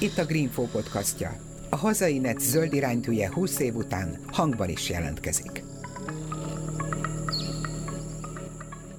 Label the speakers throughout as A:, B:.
A: Itt a Greenfo podcastja. A hazai net zöld iránytűje 20 év után hangban is jelentkezik.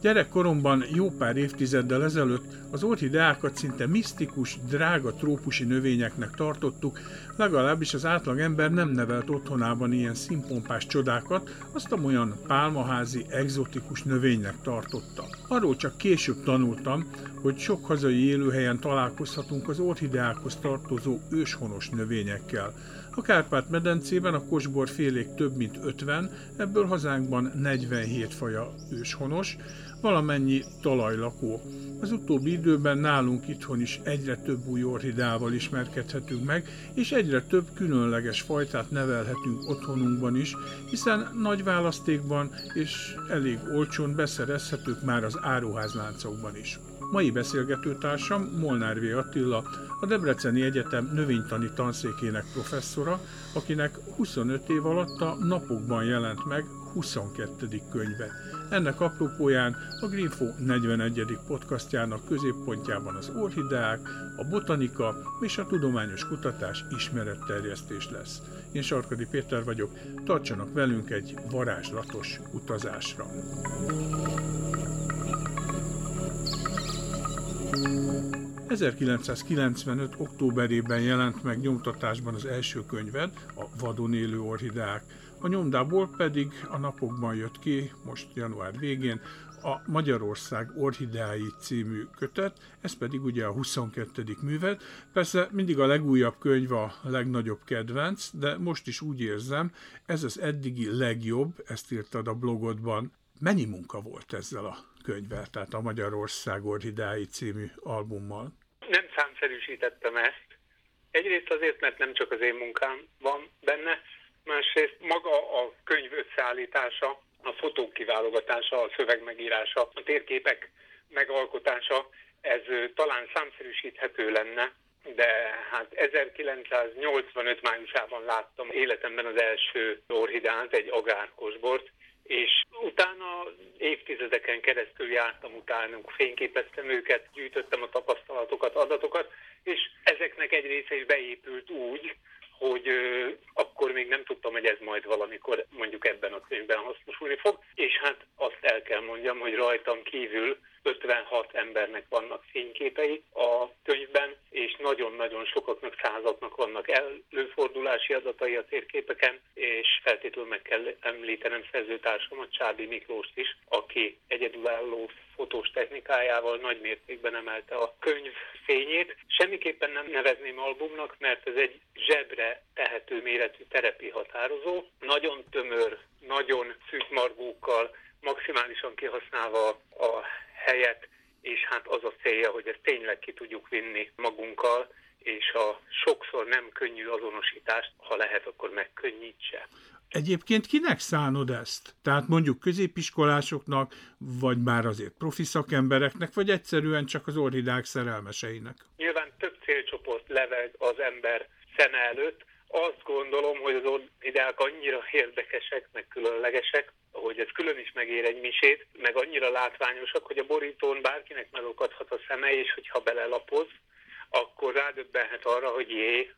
B: Gyerekkoromban jó pár évtizeddel ezelőtt az orchideákat szinte misztikus, drága trópusi növényeknek tartottuk, legalábbis az átlag ember nem nevelt otthonában ilyen színpompás csodákat, azt olyan pálmaházi, egzotikus növénynek tartotta. Arról csak később tanultam, hogy sok hazai élőhelyen találkozhatunk az orchideákhoz tartozó őshonos növényekkel. A Kárpát-medencében a kosbor félék több mint 50, ebből hazánkban 47 faja őshonos, valamennyi talajlakó. Az utóbbi időben nálunk itthon is egyre több új orhidával ismerkedhetünk meg, és egyre több különleges fajtát nevelhetünk otthonunkban is, hiszen nagy választékban és elég olcsón beszerezhetők már az áruházláncokban is. Mai beszélgetőtársam Molnár V. Attila, a Debreceni Egyetem növénytani tanszékének professzora, akinek 25 év alatt a napokban jelent meg 22. könyve. Ennek apropóján a Greenfo 41. podcastjának középpontjában az orhideák, a botanika és a tudományos kutatás ismeretterjesztés lesz. Én Sarkadi Péter vagyok, tartsanak velünk egy varázslatos utazásra. 1995. októberében jelent meg nyomtatásban az első könyved, a Vadon élő orhideák. A nyomdából pedig a napokban jött ki, most január végén, a Magyarország Orhideái című kötet, ez pedig ugye a 22. művet. Persze mindig a legújabb könyv a legnagyobb kedvenc, de most is úgy érzem, ez az eddigi legjobb, ezt írtad a blogodban. Mennyi munka volt ezzel a könyvvel, tehát a Magyarország Orhidái című albummal?
C: Nem számszerűsítettem ezt. Egyrészt azért, mert nem csak az én munkám van benne, másrészt maga a könyv összeállítása, a fotók kiválogatása, a szöveg megírása, a térképek megalkotása, ez talán számszerűsíthető lenne, de hát 1985 májusában láttam életemben az első orhidát, egy agárkosbort, és utána évtizedeken keresztül jártam utánuk, fényképeztem őket, gyűjtöttem a tapasztalatokat, adatokat, és ezeknek egy része is beépült úgy, hogy akkor még nem tudtam, hogy ez majd valamikor mondjuk ebben a könyvben hasznosulni fog, és hát azt el kell mondjam, hogy rajtam kívül 56 embernek vannak fényképei a könyvben, és nagyon-nagyon sokaknak, százaknak vannak előfordulási adatai a térképeken, és feltétlenül meg kell említenem szerzőtársamat, Csábi Miklóst is, aki egyedülálló fotós technikájával nagy mértékben emelte a könyv fényét. Semmiképpen nem nevezném albumnak, mert ez egy zsebre tehető méretű terepi határozó, nagyon tömör, nagyon szűk margókkal, maximálisan kihasználva a helyet, és hát az a célja, hogy ezt tényleg ki tudjuk vinni magunkkal, és a sokszor nem könnyű azonosítást, ha lehet, akkor megkönnyítse.
B: Egyébként kinek szánod ezt? Tehát mondjuk középiskolásoknak, vagy már azért profi szakembereknek, vagy egyszerűen csak az orhidák szerelmeseinek?
C: Nyilván több célcsoport leveg az ember szeme előtt. Azt gondolom, hogy az orhidák annyira érdekesek, meg különlegesek, hogy ez külön is megér egy misét, meg annyira látványosak, hogy a borítón bárkinek megokadhat a szeme, és hogyha belelapoz, akkor rádöbbenhet arra, hogy jé,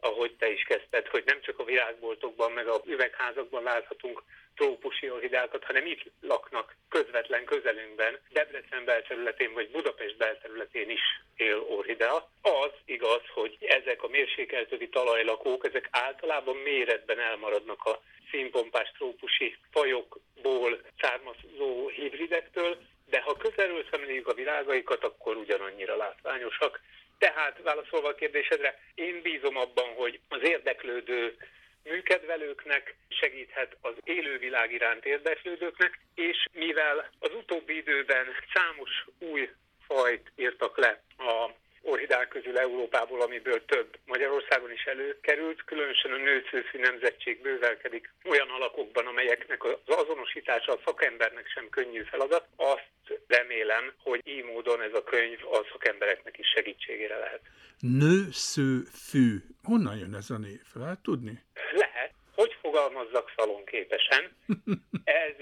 C: ahogy te is kezdted, hogy nem csak a virágboltokban, meg a üvegházakban láthatunk trópusi orhidákat, hanem itt laknak közvetlen közelünkben, Debrecen belterületén vagy Budapest belterületén is él orhidea. Az igaz, hogy ezek a mérsékeltői talajlakók, ezek általában méretben elmaradnak a színpompás trópusi fajokból származó hibridektől, de ha közelről szemléljük a virágaikat, akkor ugyanannyira látványosak. Tehát válaszolva a kérdésedre, én bízom abban, hogy az érdeklődő műkedvelőknek segíthet az élővilág iránt érdeklődőknek, és mivel az utóbbi időben számos új fajt írtak le a orhidák közül Európából, amiből több Magyarországon is előkerült, különösen a nőszőszű nemzetség bővelkedik olyan alakokban, amelyeknek az azonosítása a szakembernek sem könnyű feladat. Azt remélem, hogy így módon ez a könyv a szakembereknek is segítségére lehet.
B: Nőszőfű. Honnan jön ez a név? Lehet tudni?
C: Lehet. Hogy fogalmazzak szalonképesen? Ez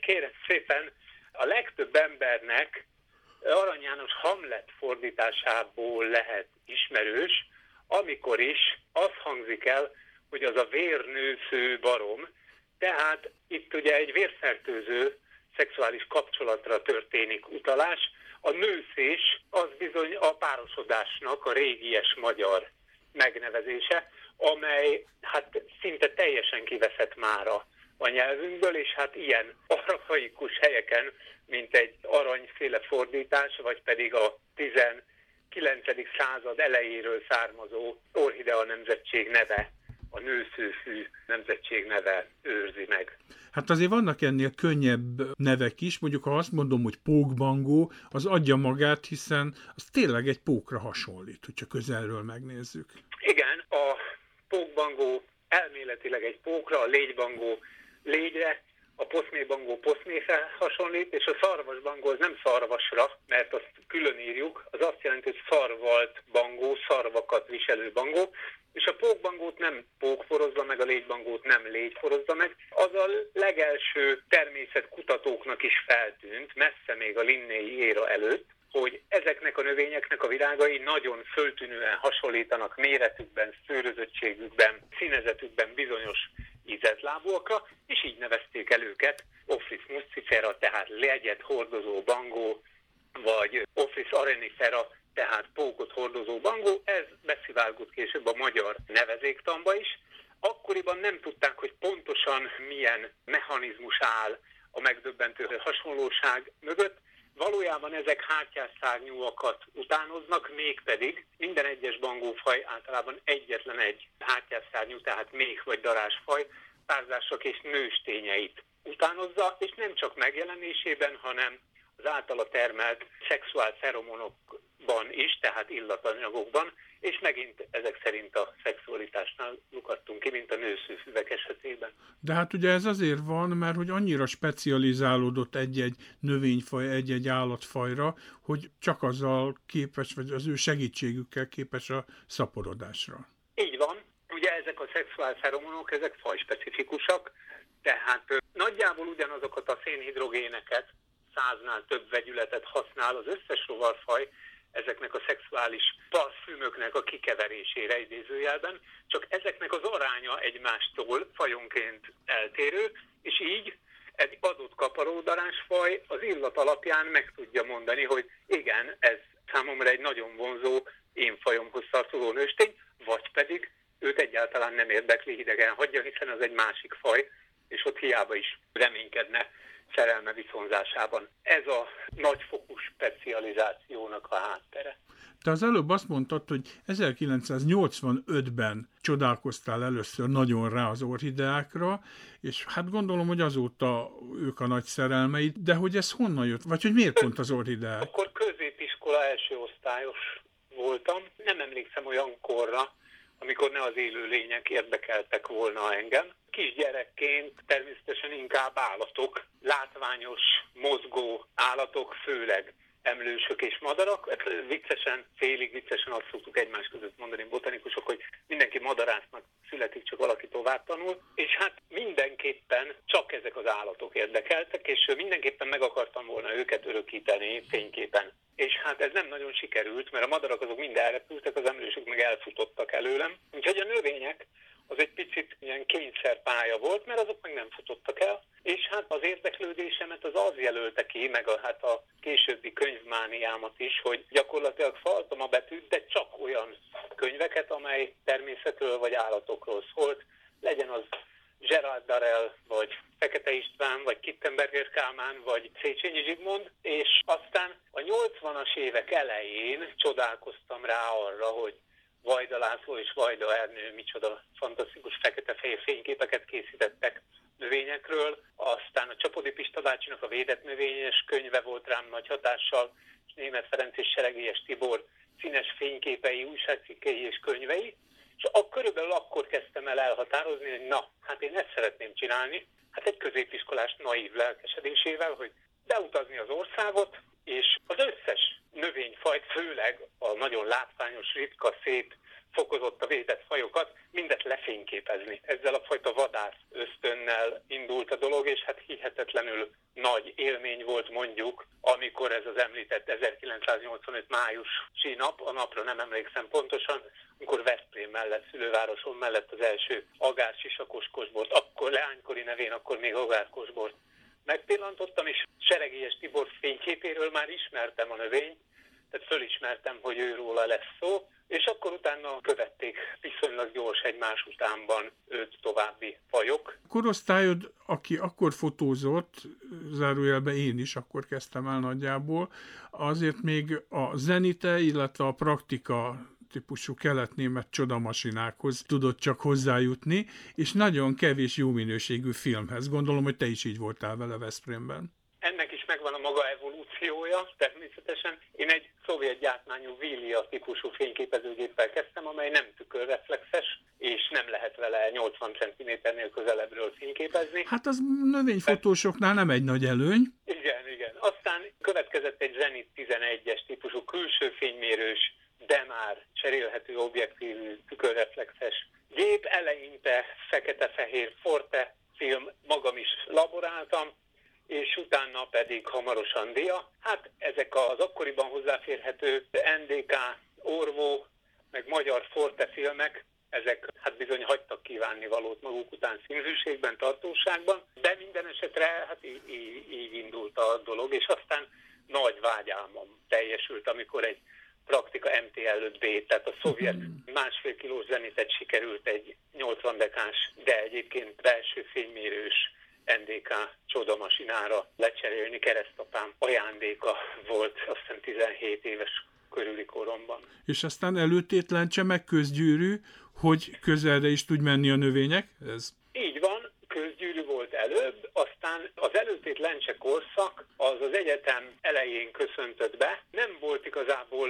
C: kérem szépen a legtöbb embernek Arany János Hamlet fordításából lehet ismerős, amikor is az hangzik el, hogy az a vérnősző barom, tehát itt ugye egy vérfertőző szexuális kapcsolatra történik utalás. A nőszés az bizony a párosodásnak a régies magyar megnevezése, amely hát szinte teljesen kiveszett mára a nyelvünkből, és hát ilyen arhaikus helyeken, mint egy aranyféle fordítás, vagy pedig a 19. század elejéről származó Orhidea nemzetség neve, a nőszőfű nemzetség neve őrzi meg.
B: Hát azért vannak ennél könnyebb nevek is, mondjuk ha azt mondom, hogy pókbangó, az adja magát, hiszen az tényleg egy pókra hasonlít, hogyha közelről megnézzük.
C: Igen, a pókbangó elméletileg egy pókra, a légybangó légyre, a poszmébangó poszméfe hasonlít, és a szarvasbangó az nem szarvasra, mert azt külön írjuk, az azt jelenti, hogy szarvalt bangó, szarvakat viselő bangó, és a pókbangót nem pók forozza meg, a légybangót nem légy forozza meg. Az a legelső természetkutatóknak is feltűnt, messze még a Linnei éra előtt, hogy ezeknek a növényeknek a virágai nagyon föltűnően hasonlítanak méretükben, szőrözöttségükben, színezetükben bizonyos ízetlábúakra, és így nevezték el őket. Ophrys muscifera, tehát legyet hordozó bangó, vagy Ophrys arenifera, tehát pókot hordozó bangó, ez beszivárgott később a magyar nevezéktamba is. Akkoriban nem tudták, hogy pontosan milyen mechanizmus áll a megdöbbentő hasonlóság mögött, Valójában ezek hátjásszárnyúakat utánoznak, mégpedig minden egyes bangófaj általában egyetlen egy hátjásszárnyú, tehát még vagy darásfaj párzások és nőstényeit utánozza, és nem csak megjelenésében, hanem az általa termelt szexuál feromonokban is, tehát illatanyagokban, és megint ezek szerint a szexualitásnál lukadtunk ki, mint a nőszűfüvek esetében.
B: De hát ugye ez azért van, mert hogy annyira specializálódott egy-egy növényfaj, egy-egy állatfajra, hogy csak azzal képes, vagy az ő segítségükkel képes a szaporodásra.
C: Így van. Ugye ezek a szexuális feromonok, ezek fajspecifikusak, tehát nagyjából ugyanazokat a szénhidrogéneket, száznál több vegyületet használ az összes rovarfaj, ezeknek a szexuális parfümöknek a kikeverésére idézőjelben, csak ezeknek az aránya egymástól fajonként eltérő, és így egy adott kaparódarásfaj az illat alapján meg tudja mondani, hogy igen, ez számomra egy nagyon vonzó én fajomhoz tartozó nőstény, vagy pedig őt egyáltalán nem érdekli hidegen hagyja, hiszen az egy másik faj, és ott hiába is reménykedne szerelme viszonzásában. Ez a nagyfokú specializációnak a háttere.
B: Te az előbb azt mondtad, hogy 1985-ben csodálkoztál először nagyon rá az orhideákra, és hát gondolom, hogy azóta ők a nagy szerelmeid, de hogy ez honnan jött? Vagy hogy miért pont az orhideák?
C: Akkor középiskola első osztályos voltam. Nem emlékszem olyan korra, amikor ne az élő lények érdekeltek volna engem. Kisgyerekként természetesen inkább állatok, látványos, mozgó állatok, főleg emlősök és madarak. Hát viccesen, félig viccesen azt szoktuk egymás között mondani botanikusok, hogy mindenki madarásznak születik, csak valaki tovább tanul. És hát mindenképpen csak ezek az állatok érdekeltek, és mindenképpen meg akartam volna őket örökíteni fényképen. És hát ez nem nagyon sikerült, mert a madarak azok mind elrepültek, az emlősök meg elfutottak előlem. Úgyhogy a növények az egy picit ilyen kényszerpálya volt, mert azok meg nem futottak el. És hát az érdeklődésemet az az jelölte ki, meg a, hát a későbbi könyvmániámat is, hogy gyakorlatilag faltam a betűt, de csak olyan könyveket, amely természetről vagy állatokról szólt, legyen az Gerard Darrell, vagy Fekete István, vagy Kittenberger Kálmán, vagy Széchenyi Zsigmond, és aztán a 80-as évek elején csodálkoztam rá arra, hogy Vajda László és Vajda Ernő micsoda fantasztikus fekete-fehér fényképeket készítettek növényekről, aztán a Csapodi Pista a védett növényes könyve volt rám nagy hatással, és Német Ferenc és Seregélyes Tibor színes fényképei, újságcikkei és könyvei, és akkor körülbelül akkor kezdtem el elhatározni, hogy na, hát én ezt szeretném csinálni, hát egy középiskolás naív lelkesedésével, hogy beutazni az országot, és az összes növényfajt, főleg a nagyon látványos, ritka, szép, fokozott a védett fajokat, mindet lefényképezni. Ezzel a fajta vadász ösztönnel indult a dolog, és hát hihetetlenül nagy élmény volt mondjuk, amikor ez az említett 1985 májusi nap, a napra nem emlékszem pontosan, amikor Veszprém mellett, szülővárosom mellett az első agár-sisakos kosbort, akkor leánykori nevén, akkor még agárkosbort megpillantottam, és Seregélyes Tibor fényképéről már ismertem a növényt, tehát fölismertem, hogy őróla lesz szó, és akkor utána követték viszonylag gyors egymás utánban őt további fajok.
B: Korosztályod, aki akkor fotózott, zárójelbe én is akkor kezdtem el nagyjából, azért még a zenite, illetve a praktika típusú kelet-német csodamasinákhoz tudott csak hozzájutni, és nagyon kevés jó minőségű filmhez. Gondolom, hogy te is így voltál vele Veszprémben.
C: Ennek is megvan a maga evolúciója, természetesen. Én egy szovjet gyártmányú Vilia típusú fényképezőgéppel kezdtem, amely nem tükörreflexes, és nem lehet vele 80 cm-nél közelebbről fényképezni.
B: Hát az növényfotósoknál nem egy nagy előny.
C: Igen, igen. Aztán következett egy Zenit 11-es típusú külső fénymérős, de már cserélhető objektívű tükörreflexes gép. Eleinte fekete-fehér Forte film, magam is laboráltam, és utána pedig hamarosan dia. Hát ezek az akkoriban hozzáférhető NDK, Orvó, meg magyar Forte filmek, ezek hát bizony hagytak kívánni valót maguk után színhűségben, tartóságban, de minden esetre hát így, így, így indult a dolog, és aztán nagy vágyálmom teljesült, amikor egy praktika MT 5 B, tehát a szovjet mhm. másfél kilós zenitet sikerült egy 80 dekás, de egyébként belső fénymérős NDK csodamasinára lecserélni. Keresztapám ajándéka volt, azt hiszem 17 éves körüli koromban.
B: És aztán előtétlencse meg közgyűrű, hogy közelre is tud menni a növények? Ez...
C: Így van, közgyűrű volt előbb, aztán az előtét lencse korszak az az egyetem elején köszöntött be. Nem volt igazából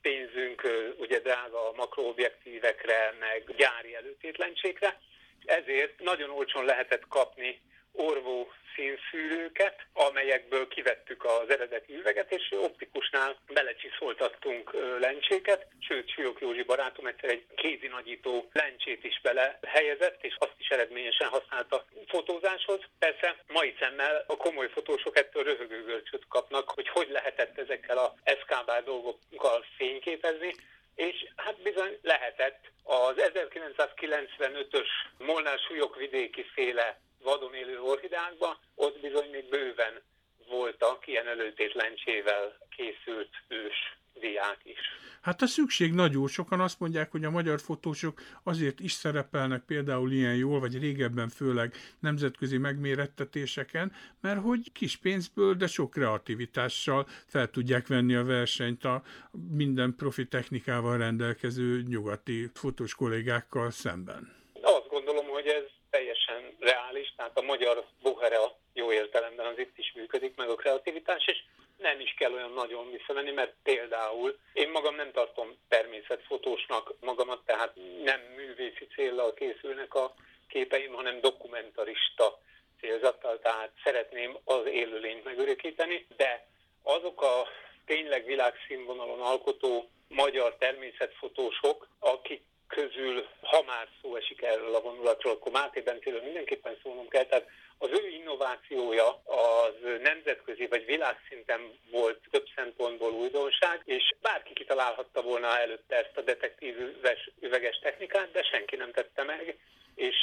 C: pénzünk ugye drága makroobjektívekre, meg gyári előtétlencsékre, ezért nagyon olcsón lehetett kapni orvó színszűrőket, amelyekből kivettük az eredeti üveget, és optikusnál belecsiszoltattunk lencséket, sőt, Siók Józsi barátom egyszer egy kézi nagyító lencsét is bele helyezett, és azt is eredményesen használta fotózáshoz. Persze mai szemmel a komoly fotósok ettől röhögőgörcsöt kapnak, hogy hogy lehetett ezekkel a eszkábár dolgokkal fényképezni, és hát bizony lehetett. Az 1995-ös Molnár súlyok vidéki féle vadon élő orhidákba, ott bizony még bőven voltak ilyen előtét lencsével készült ős diák is.
B: Hát a szükség nagyon sokan azt mondják, hogy a magyar fotósok azért is szerepelnek például ilyen jól, vagy régebben főleg nemzetközi megmérettetéseken, mert hogy kis pénzből, de sok kreativitással fel tudják venni a versenyt a minden profi technikával rendelkező nyugati fotós kollégákkal szemben.
C: Azt gondolom, hogy ez teljesen reális, tehát a magyar buhera jó értelemben az itt is működik, meg a kreativitás, és nem is kell olyan nagyon visszamenni, mert például én magam nem tartom természetfotósnak magamat, tehát nem művészi célral készülnek a képeim, hanem dokumentarista célzattal, tehát szeretném az élőlényt megörökíteni, de azok a tényleg világszínvonalon alkotó magyar természetfotósok, akik közül, ha már szó esik erről a vonulatról, akkor Máté Bentéről mindenképpen szólnom kell, tehát az ő innovációja az nemzetközi vagy világszinten volt több szempontból újdonság, és bárki kitalálhatta volna előtte ezt a detektív üveges technikát, de senki nem tette meg, és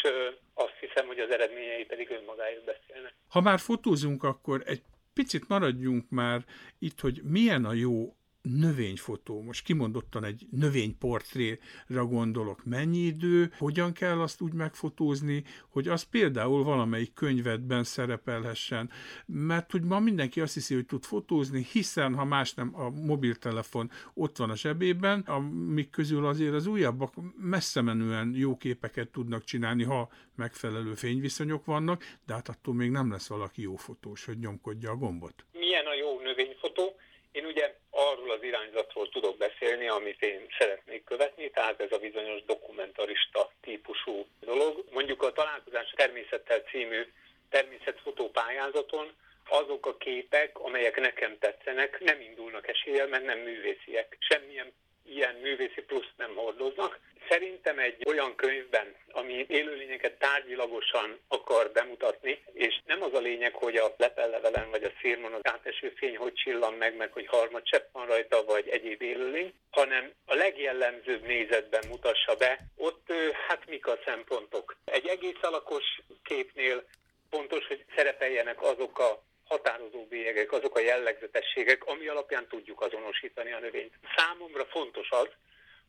C: azt hiszem, hogy az eredményei pedig önmagáért beszélnek.
B: Ha már fotózunk, akkor egy picit maradjunk már itt, hogy milyen a jó növényfotó, most kimondottan egy növényportréra gondolok, mennyi idő, hogyan kell azt úgy megfotózni, hogy az például valamelyik könyvedben szerepelhessen, mert hogy ma mindenki azt hiszi, hogy tud fotózni, hiszen ha más nem a mobiltelefon ott van a zsebében, amik közül azért az újabbak messze menően jó képeket tudnak csinálni, ha megfelelő fényviszonyok vannak, de hát attól még nem lesz valaki jó fotós, hogy nyomkodja a gombot.
C: Milyen a jó növényfotó? Én ugye arról az irányzatról tudok beszélni, amit én szeretnék követni, tehát ez a bizonyos dokumentarista típusú dolog. Mondjuk a Találkozás Természettel című természetfotó pályázaton azok a képek, amelyek nekem tetszenek, nem indulnak eséllyel, mert nem művésziek. Semmilyen ilyen művészi pluszt nem hordoznak. Szerintem egy olyan könyvben, ami élőlényeket tárgyilagosan akar bemutatni, és nem az a lényeg, hogy a lepellevelen vagy a szírmon az áteső fény hogy csillan meg, meg hogy harmadsepp van rajta, vagy egyéb élőlény, hanem a legjellemzőbb nézetben mutassa be, ott hát mik a szempontok. Egy egész alakos képnél fontos, hogy szerepeljenek azok a határozó bélyegek, azok a jellegzetességek, ami alapján tudjuk azonosítani a növényt. Számomra fontos az,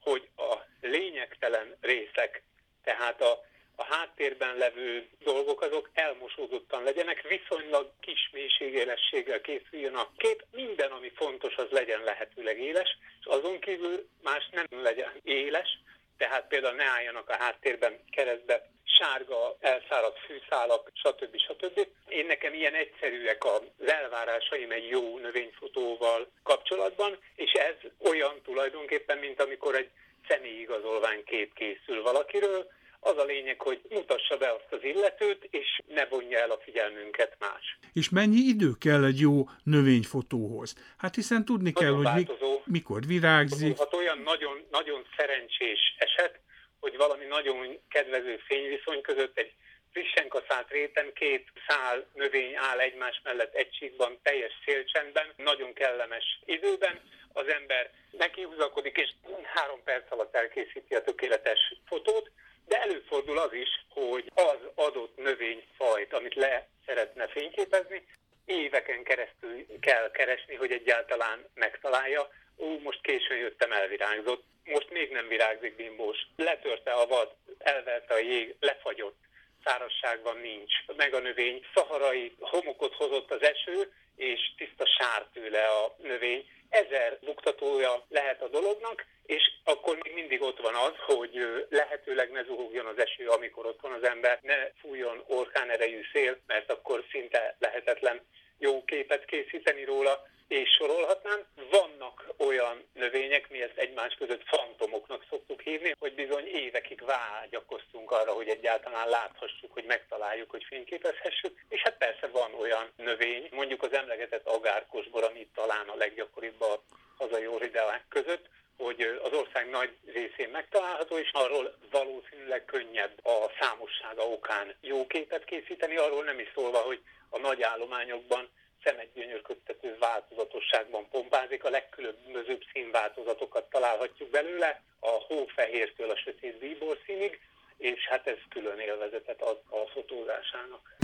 C: hogy a lényegtelen részek, tehát a, a háttérben levő dolgok, azok elmosódottan legyenek, viszonylag kis mélységélességgel készüljön a kép, minden, ami fontos, az legyen lehetőleg éles, és azon kívül más nem legyen éles, tehát például ne álljanak a háttérben keresztbe sárga, elszáradt fűszálak, stb. stb. Én nekem ilyen egyszerűek az elvárásaim egy jó növényfotóval kapcsolatban, és ez olyan tulajdonképpen, mint amikor egy személyigazolvány kép készül valakiről, az a lényeg, hogy mutassa be azt az illetőt, és ne vonja el a figyelmünket más.
B: És mennyi idő kell egy jó növényfotóhoz? Hát hiszen tudni nagyon kell, hogy mi, mikor virágzik.
C: Hát olyan nagyon, nagyon szerencsés eset, hogy valami nagyon kedvező fényviszony között egy frissen kaszált réten két szál növény áll egymás mellett egy csíkban, teljes szélcsendben, nagyon kellemes időben. Az ember nekihúzakodik, és három perc alatt elkészíti a tökéletes fotót, de előfordul az is, hogy az adott növényfajt, amit le szeretne fényképezni, éveken keresztül kell keresni, hogy egyáltalán megtalálja. Ó, most későn jöttem, elvirágzott, most még nem virágzik bimbós. Letörte a vad, elverte a jég, lefagyott, szárazságban nincs. Meg a növény, szaharai homokot hozott az eső, és tiszta sár tőle a növény. Ezer buktatója lehet a dolognak, és akkor még mindig ott van az, hogy lehetőleg ne zuhogjon az eső, amikor ott van az ember, ne fújjon orkán erejű szél, mert akkor szinte lehetetlen jó képet készíteni róla, és sorolhatnám. Vannak olyan növények, mi ezt egymás között fantomoknak szoktuk hívni, hogy bizony évekig vágyakoztunk arra, hogy egyáltalán láthassuk, hogy megtaláljuk, hogy fényképezhessük. És hát persze van olyan növény, mondjuk az emlegetett agárkosbor, ami talán a leggyakoribb a hazai orhideák között, hogy az ország nagy részén megtalálható, és arról valószínűleg könnyebb a számossága okán jó képet készíteni, arról nem is szólva, hogy a nagy állományokban szemegygyönyörködtető változatosságban pompázik, a legkülönbözőbb színváltozatokat találhatjuk belőle, a hófehértől a sötét bíbor színig, és hát ez külön élvezetet ad a fotózásának.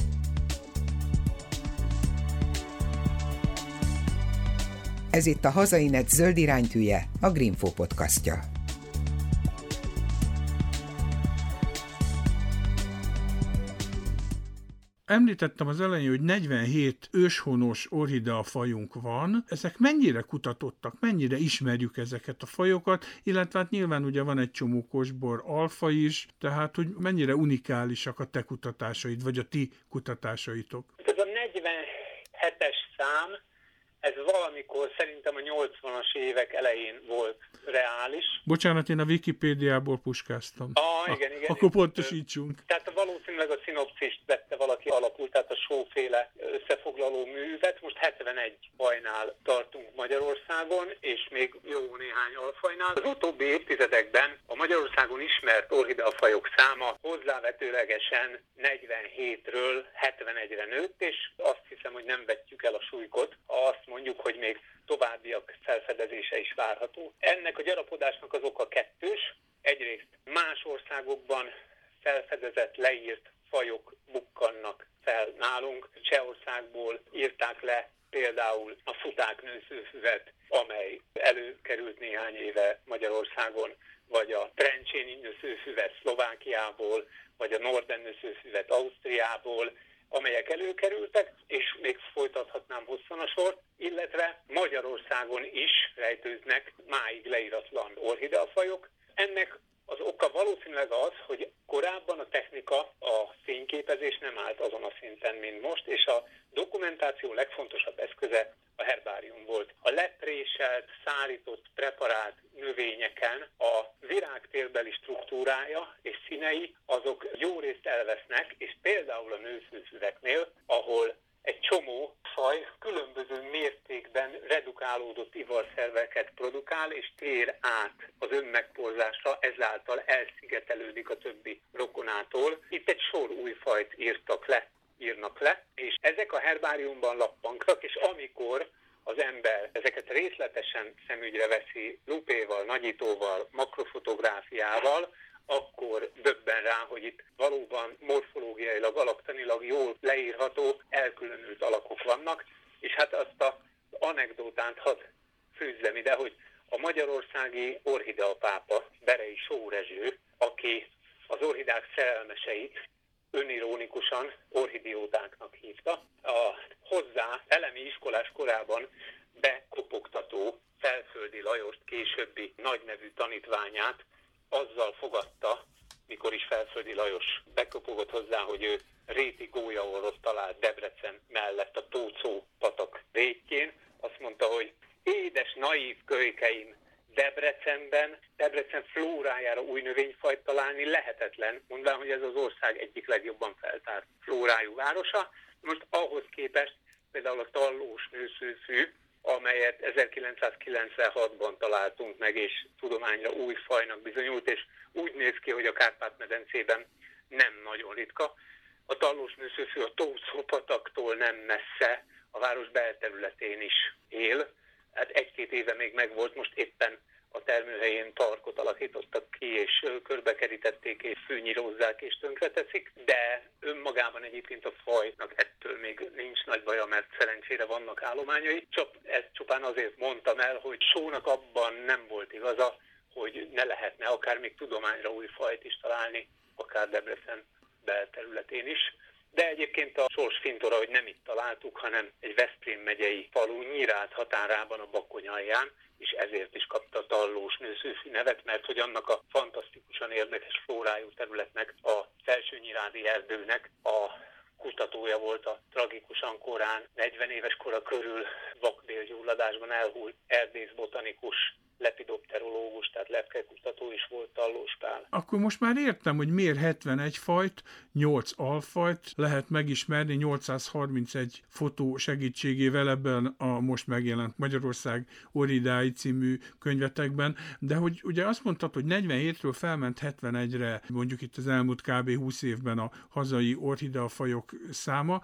A: Ez itt a Hazainet zöld iránytűje, a Greenfo podcastja.
B: Említettem az elején, hogy 47 őshonos orhidea fajunk van. Ezek mennyire kutatottak, mennyire ismerjük ezeket a fajokat, illetve hát nyilván ugye van egy csomó kosbor alfa is, tehát hogy mennyire unikálisak a te kutatásaid, vagy a ti kutatásaitok.
C: Ez a 47-es szám, ez valamikor szerintem a 80-as évek elején volt reális.
B: Bocsánat, én a Wikipédiából puskáztam.
C: Ah, igen, igen.
B: Akkor pontosítsunk.
C: Tehát valószínűleg a szinopszist vette valaki alapul, tehát a sóféle összefoglaló művet. Most 71 fajnál tartunk Magyarországon, és még jó néhány alfajnál. Az utóbbi évtizedekben a Magyarországon ismert orhideafajok száma hozzávetőlegesen 47-ről 71-re nőtt, és azt hiszem, hogy nem vetjük el a súlykot. Azt mondjuk, hogy még továbbiak felfedezése is várható. Ennek a gyarapodásnak az oka kettős. Egyrészt más országokban felfedezett, leírt fajok bukkannak fel nálunk. Csehországból írták le például a futák nőszőfüvet, amely előkerült néhány éve Magyarországon, vagy a trencséni nőszőfüvet Szlovákiából, vagy a Norden nőszőfüvet Ausztriából, amelyek előkerültek, és még folytathatnám hosszan a sort, illetve Magyarországon is rejtőznek máig leíratlan orhideafajok. Ennek az oka valószínűleg az, hogy korábban a technika, a fényképezés nem állt azon a szinten, mint most, és a dokumentáció legfontosabb eszköze a herbárium volt. A lepréselt, szárított, preparált növényeken a virágtérbeli struktúrája és színei azok jó részt elvesznek, és például a nőszűzüveknél, ahol egy csomó faj különböző mértékben redukálódott ivarszerveket produkál, és tér át az önmegporzásra, ezáltal elszigetelődik a többi rokonától. Itt egy sor új fajt írtak le, írnak le, és ezek a herbáriumban lappanknak, és amikor az ember ezeket részletesen szemügyre veszi lupéval, nagyítóval, makrofotográfiával, akkor döbben rá, hogy itt valóban morfológiailag, alaktanilag jól leírható, elkülönült alakok vannak, és hát azt a anekdótánt hadd fűzzem ide, hogy a magyarországi orhidea pápa, Berei Sórezső, aki az orhidák szerelmeseit önirónikusan orhidiótáknak hívta, a hozzá elemi iskolás korában bekopogtató Felföldi Lajost későbbi nagynevű tanítványát azzal fogadta, mikor is Felföldi Lajos bekopogott hozzá, hogy ő réti gólyaorrot talált Debrecen mellett a Tócó patak végén. Azt mondta, hogy édes, naív kölykeim, Debrecenben, Debrecen flórájára új növényfajt találni lehetetlen, mondván, hogy ez az ország egyik legjobban feltárt flórájú városa. Most ahhoz képest például a tallós nőszőfű, amelyet 1996-ban találtunk meg, és tudományra új fajnak bizonyult, és úgy néz ki, hogy a Kárpát-medencében nem nagyon ritka. A tallós nőszőfű a Tóczópataktól nem messze, a város belterületén is él. Hát egy-két éve még megvolt, most éppen a termőhelyén parkot alakítottak ki, és körbekerítették, és fűnyírozzák, és tönkreteszik, de önmagában egyébként a fajnak ettől még nincs nagy baja, mert szerencsére vannak állományai. Csak ezt csupán azért mondtam el, hogy Sónak abban nem volt igaza, hogy ne lehetne akár még tudományra új fajt is találni, akár Debrecen belterületén is. De egyébként a sors fintora, hogy nem itt találtuk, hanem egy Veszprém megyei falu Nyírát határában a Bakonyalján, és ezért is kapta a tallós nőszőfű nevet, mert hogy annak a fantasztikusan érdekes flórájú területnek, a felső nyirádi erdőnek a kutatója volt a tragikusan korán, 40 éves kora körül vakbélgyulladásban elhúlt erdész botanikus lepidopterológus, tehát lepkekutató is volt Tallós Pál.
B: Akkor most már értem, hogy miért 71 fajt, 8 alfajt lehet megismerni 831 fotó segítségével ebben a most megjelent Magyarország Oridái című könyvetekben, de hogy ugye azt mondtad, hogy 47-ről felment 71-re, mondjuk itt az elmúlt kb. 20 évben a hazai orhidea fajok száma,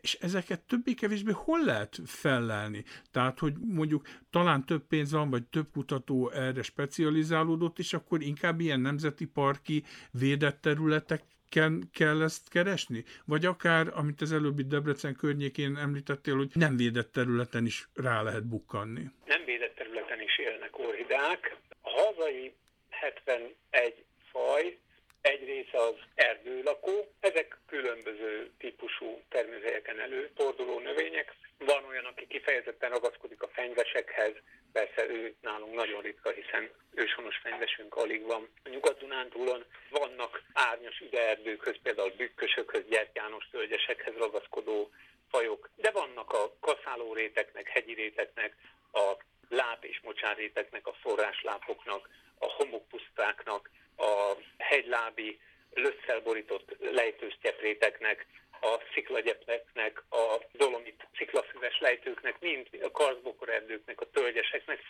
B: és ezeket többé-kevésbé hol lehet fellelni? Tehát, hogy mondjuk talán több pénz van, vagy több kutató erre specializálódott, és akkor inkább ilyen nemzeti parki védett területek kell ezt keresni? Vagy akár, amit az előbbi Debrecen környékén említettél, hogy nem védett területen is rá lehet bukkanni.
C: Nem védett területen is élnek orhidák. A hazai 71 faj egy része az erdőlakó, ezek különböző típusú termőhelyeken előforduló növények. Van olyan, aki kifejezetten ragaszkodik a fenyvesekhez, persze ő nálunk nagyon ritka, hiszen őshonos fenyvesünk alig van. A Nyugat-Dunántúlon vannak árnyas üdeerdőkhöz, például bükkösökhöz, gyertyános tölgyesekhez ragaszkodó fajok, de vannak a kaszáló réteknek, hegyi réteknek, a láp és mocsárréteknek, a forráslápoknak, a homokpusztáknak, a hegylábi lösszel borított lejtősztyepréteknek, a sziklagyepeknek, a dolomit sziklafüves lejtőknek, mind a karzbokor erdőknek, a tölgyeseknek,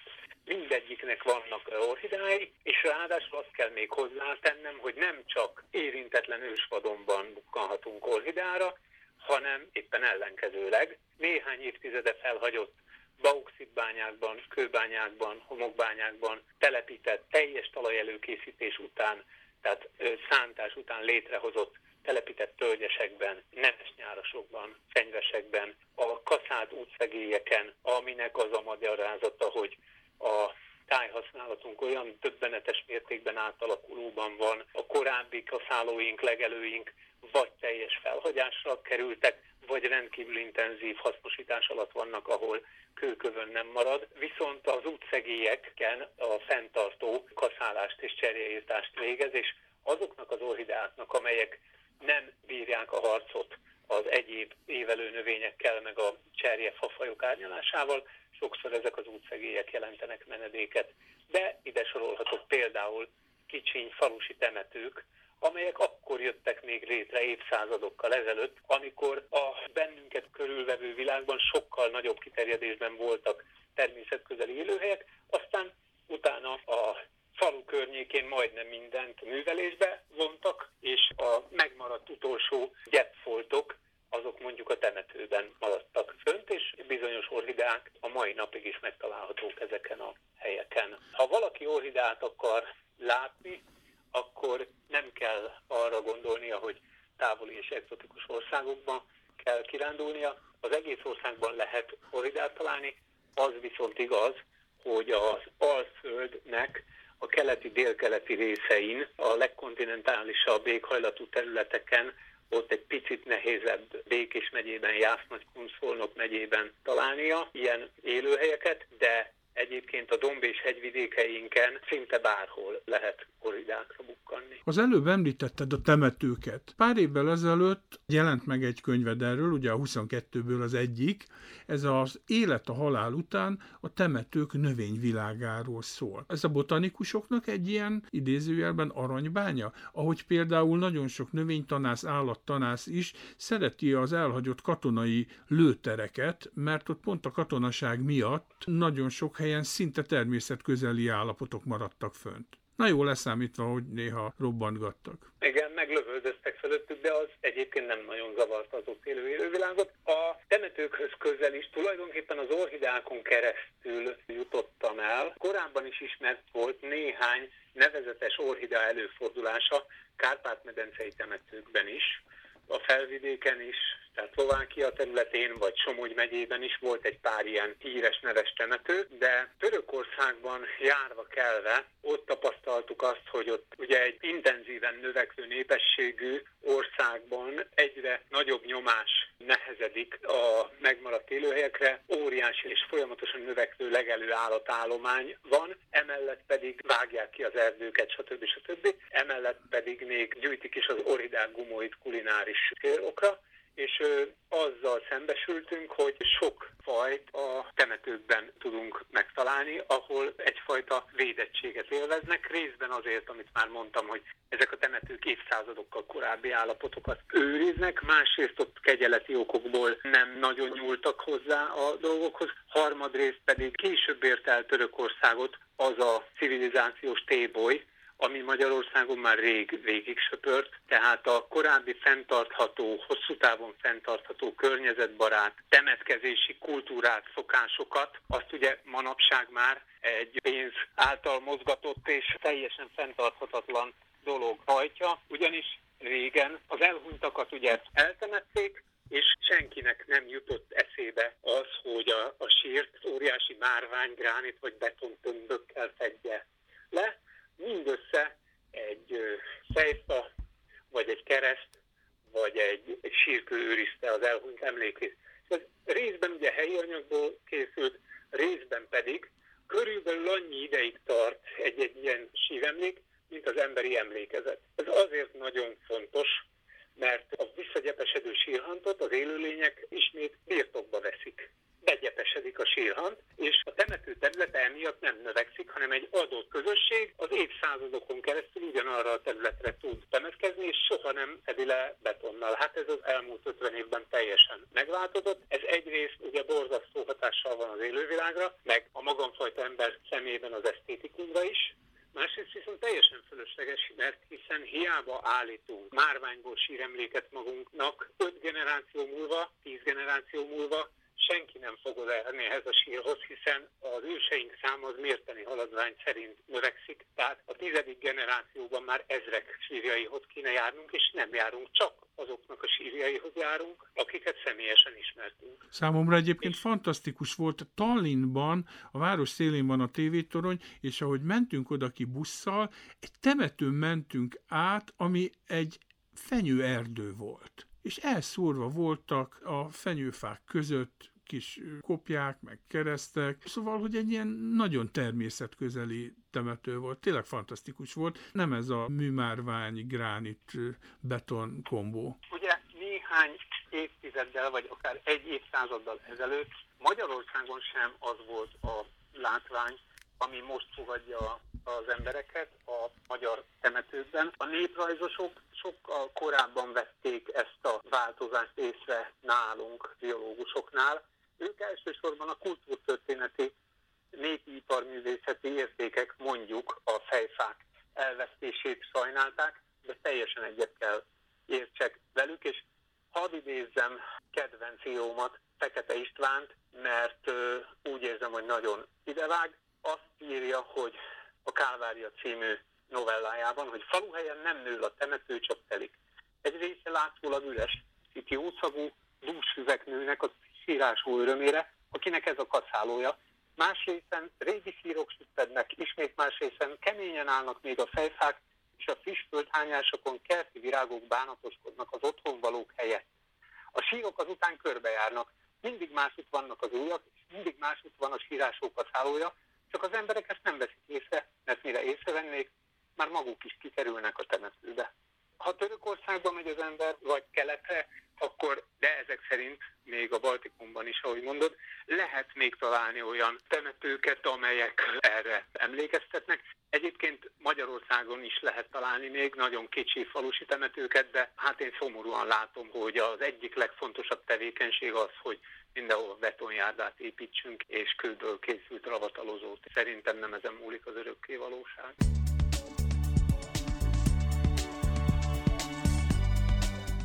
C: mindegyiknek vannak orhidái, és ráadásul azt kell még hozzátennem, hogy nem csak érintetlen ősvadonban bukkanhatunk orhidára, hanem éppen ellenkezőleg. Néhány évtizede felhagyott bauxitbányákban, kőbányákban, homokbányákban telepített teljes talajelőkészítés után, tehát szántás után létrehozott telepített tölgyesekben, nemes nyárasokban, fenyvesekben, a kaszált útszegélyeken, aminek az a magyarázata, hogy a tájhasználatunk olyan többenetes mértékben átalakulóban van, a korábbi kaszálóink, legelőink vagy teljes felhagyásra kerültek, vagy rendkívül intenzív hasznosítás alatt vannak, ahol kőkövön nem marad, viszont az útszegélyeken a fenntartó kaszálást és cserélírtást végez, és azoknak az orhideáknak, amelyek nem bírják a harcot az egyéb évelő növényekkel, meg a cserje fafajok árnyalásával, sokszor ezek az útszegélyek jelentenek menedéket. De ide sorolhatok például kicsiny falusi temetők, amelyek akkor jöttek még létre évszázadokkal ezelőtt, amikor a bennünket körülvevő világban sokkal nagyobb kiterjedésben voltak természetközeli élőhelyek, aztán utána a falu környékén majdnem mindent művelésbe vontak, és a megmaradt utolsó gyepfoltok azok mondjuk a temetőben maradtak fönt, és bizonyos orhideák a mai napig is megtalálhatók ezeken a helyeken. Ha valaki orhideát akar látni, akkor nem kell arra gondolnia, hogy távoli és egzotikus országokban kell kirándulnia. Az egész országban lehet orhidát találni, az viszont igaz, hogy az Alföldnek a keleti-délkeleti részein, a legkontinentálisabb éghajlatú területeken ott egy picit nehézebb Békés megyében, Jász-Nagykunszolnok megyében találnia ilyen élőhelyeket, de Egyébként a domb és hegyvidékeinken szinte bárhol lehet koridákra bukkanni.
B: Az előbb említetted a temetőket. Pár évvel ezelőtt jelent meg egy könyved erről, ugye a 22-ből az egyik, ez az Élet a halál után a temetők növényvilágáról szól. Ez a botanikusoknak egy ilyen idézőjelben aranybánya, ahogy például nagyon sok növénytanász, állattanász is szereti az elhagyott katonai lőtereket, mert ott pont a katonaság miatt nagyon sok helyen szinte természetközeli állapotok maradtak fönt. Na jó leszámítva, hogy néha robbantgattak.
C: Igen, meglövöldöztek fölöttük, de az egyébként nem nagyon zavarta az ott élő élővilágot. A temetőkhöz közel is tulajdonképpen az orhidákon keresztül jutottam el. Korábban is ismert volt néhány nevezetes orhidea előfordulása Kárpát-medencei temetőkben is, a felvidéken is, tehát Szlovákia területén, vagy Somogy megyében is volt egy pár ilyen híres neves temető, de Törökországban járva kelve ott tapasztaltuk azt, hogy ott ugye egy intenzíven növekvő népességű országban egyre nagyobb nyomás nehezedik a megmaradt élőhelyekre, óriási és folyamatosan növekvő legelő állatállomány van, emellett pedig vágják ki az erdőket, stb. stb. Emellett pedig még gyűjtik is az oridák gumóit kulináris célokra, és azzal szembesültünk, hogy sok fajt a temetőkben tudunk megtalálni, ahol egyfajta védettséget élveznek, részben azért, amit már mondtam, hogy ezek a temetők évszázadokkal korábbi állapotokat őriznek, másrészt ott kegyeleti okokból nem nagyon nyúltak hozzá a dolgokhoz, harmadrészt pedig később ért el Törökországot az a civilizációs téboly, ami Magyarországon már rég végig söpört, tehát a korábbi fenntartható, hosszú távon fenntartható környezetbarát temetkezési kultúrát, szokásokat, azt ugye manapság már egy pénz által mozgatott és teljesen fenntarthatatlan dolog hajtja, ugyanis régen az elhunytakat ugye eltemették, és senkinek nem jutott eszébe az, hogy a, a sírt óriási márvány, gránit vagy betontömbökkel fedje le, mindössze egy fejfa, vagy egy kereszt, vagy egy, egy sírkő őrizte az elhunyt emlékét. Ez részben ugye helyi anyagból készült, részben pedig körülbelül annyi ideig tart egy-egy ilyen sívemlék, mint az emberi emlékezet. Ez azért nagyon fontos, mert a visszagyepesedő sírhantot az élőlények ismét birtokba veszik begyepesedik a sírhant, és a temető területe emiatt nem növekszik, hanem egy adott közösség az évszázadokon keresztül ugyanarra a területre tud temetkezni, és soha nem fedi le betonnal. Hát ez az elmúlt 50 évben teljesen megváltozott. Ez egyrészt ugye borzasztó hatással van az élővilágra, meg a magamfajta ember szemében az esztétikumra is, Másrészt viszont teljesen fölösleges, mert hiszen hiába állítunk márványból síremléket magunknak, 5 generáció múlva, 10 generáció múlva senki nem fog odaérni ehhez a sírhoz, hiszen az őseink száma az mérteni haladvány szerint növekszik, tehát a tizedik generációban már ezrek sírjaihoz kéne járnunk, és nem járunk, csak azoknak a sírjaihoz járunk, akiket személyesen ismertünk.
B: Számomra egyébként és... fantasztikus volt, Tallinnban, a város szélén van a tévétorony, és ahogy mentünk oda ki busszal, egy temetőn mentünk át, ami egy fenyőerdő volt és elszórva voltak a fenyőfák között kis kopják, meg keresztek, szóval, hogy egy ilyen nagyon természetközeli temető volt, tényleg fantasztikus volt, nem ez a műmárvány, gránit, beton kombó.
C: Ugye néhány évtizeddel, vagy akár egy évszázaddal ezelőtt Magyarországon sem az volt a látvány, ami most fogadja az embereket a magyar temetőkben. A néprajzosok sokkal korábban vették ezt a változást észre nálunk, biológusoknál. Ők elsősorban a kultúrtörténeti népi iparművészeti értékek, mondjuk a fejfák elvesztését sajnálták, de teljesen egyet kell értsek velük, és hadd idézzem kedvenc írómat, Fekete Istvánt, mert ö, úgy érzem, hogy nagyon idevág. Azt írja, hogy a Kálvária című novellájában, hogy faluhelyen nem nő a temető, csak telik. Egy része látszólag üres, itt jószagú, dúsfüvek nőnek a sírású örömére, akinek ez a kaszálója. Más részen régi szírok süppednek, ismét más részen keményen állnak még a fejfák, és a friss földhányásokon kerti virágok bánatoskodnak az otthon valók helyett. A sírok azután körbejárnak, mindig másút vannak az újak, és mindig másút van a sírások a szállója, csak az emberek ezt nem veszik észre, mert mire észrevennék, már maguk is kikerülnek a temetőbe. Ha Törökországba megy az ember, vagy keletre, akkor, de ezek szerint még a Baltikumban is, ahogy mondod, lehet még találni olyan temetőket, amelyek erre emlékeztetnek. Egyébként Magyarországon is lehet találni még nagyon kicsi falusi temetőket, de hát én szomorúan látom, hogy az egyik legfontosabb tevékenység az, hogy mindenhol betonjárdát építsünk, és kőből készült ravatalozót. Szerintem nem ezen múlik az örökké valóság.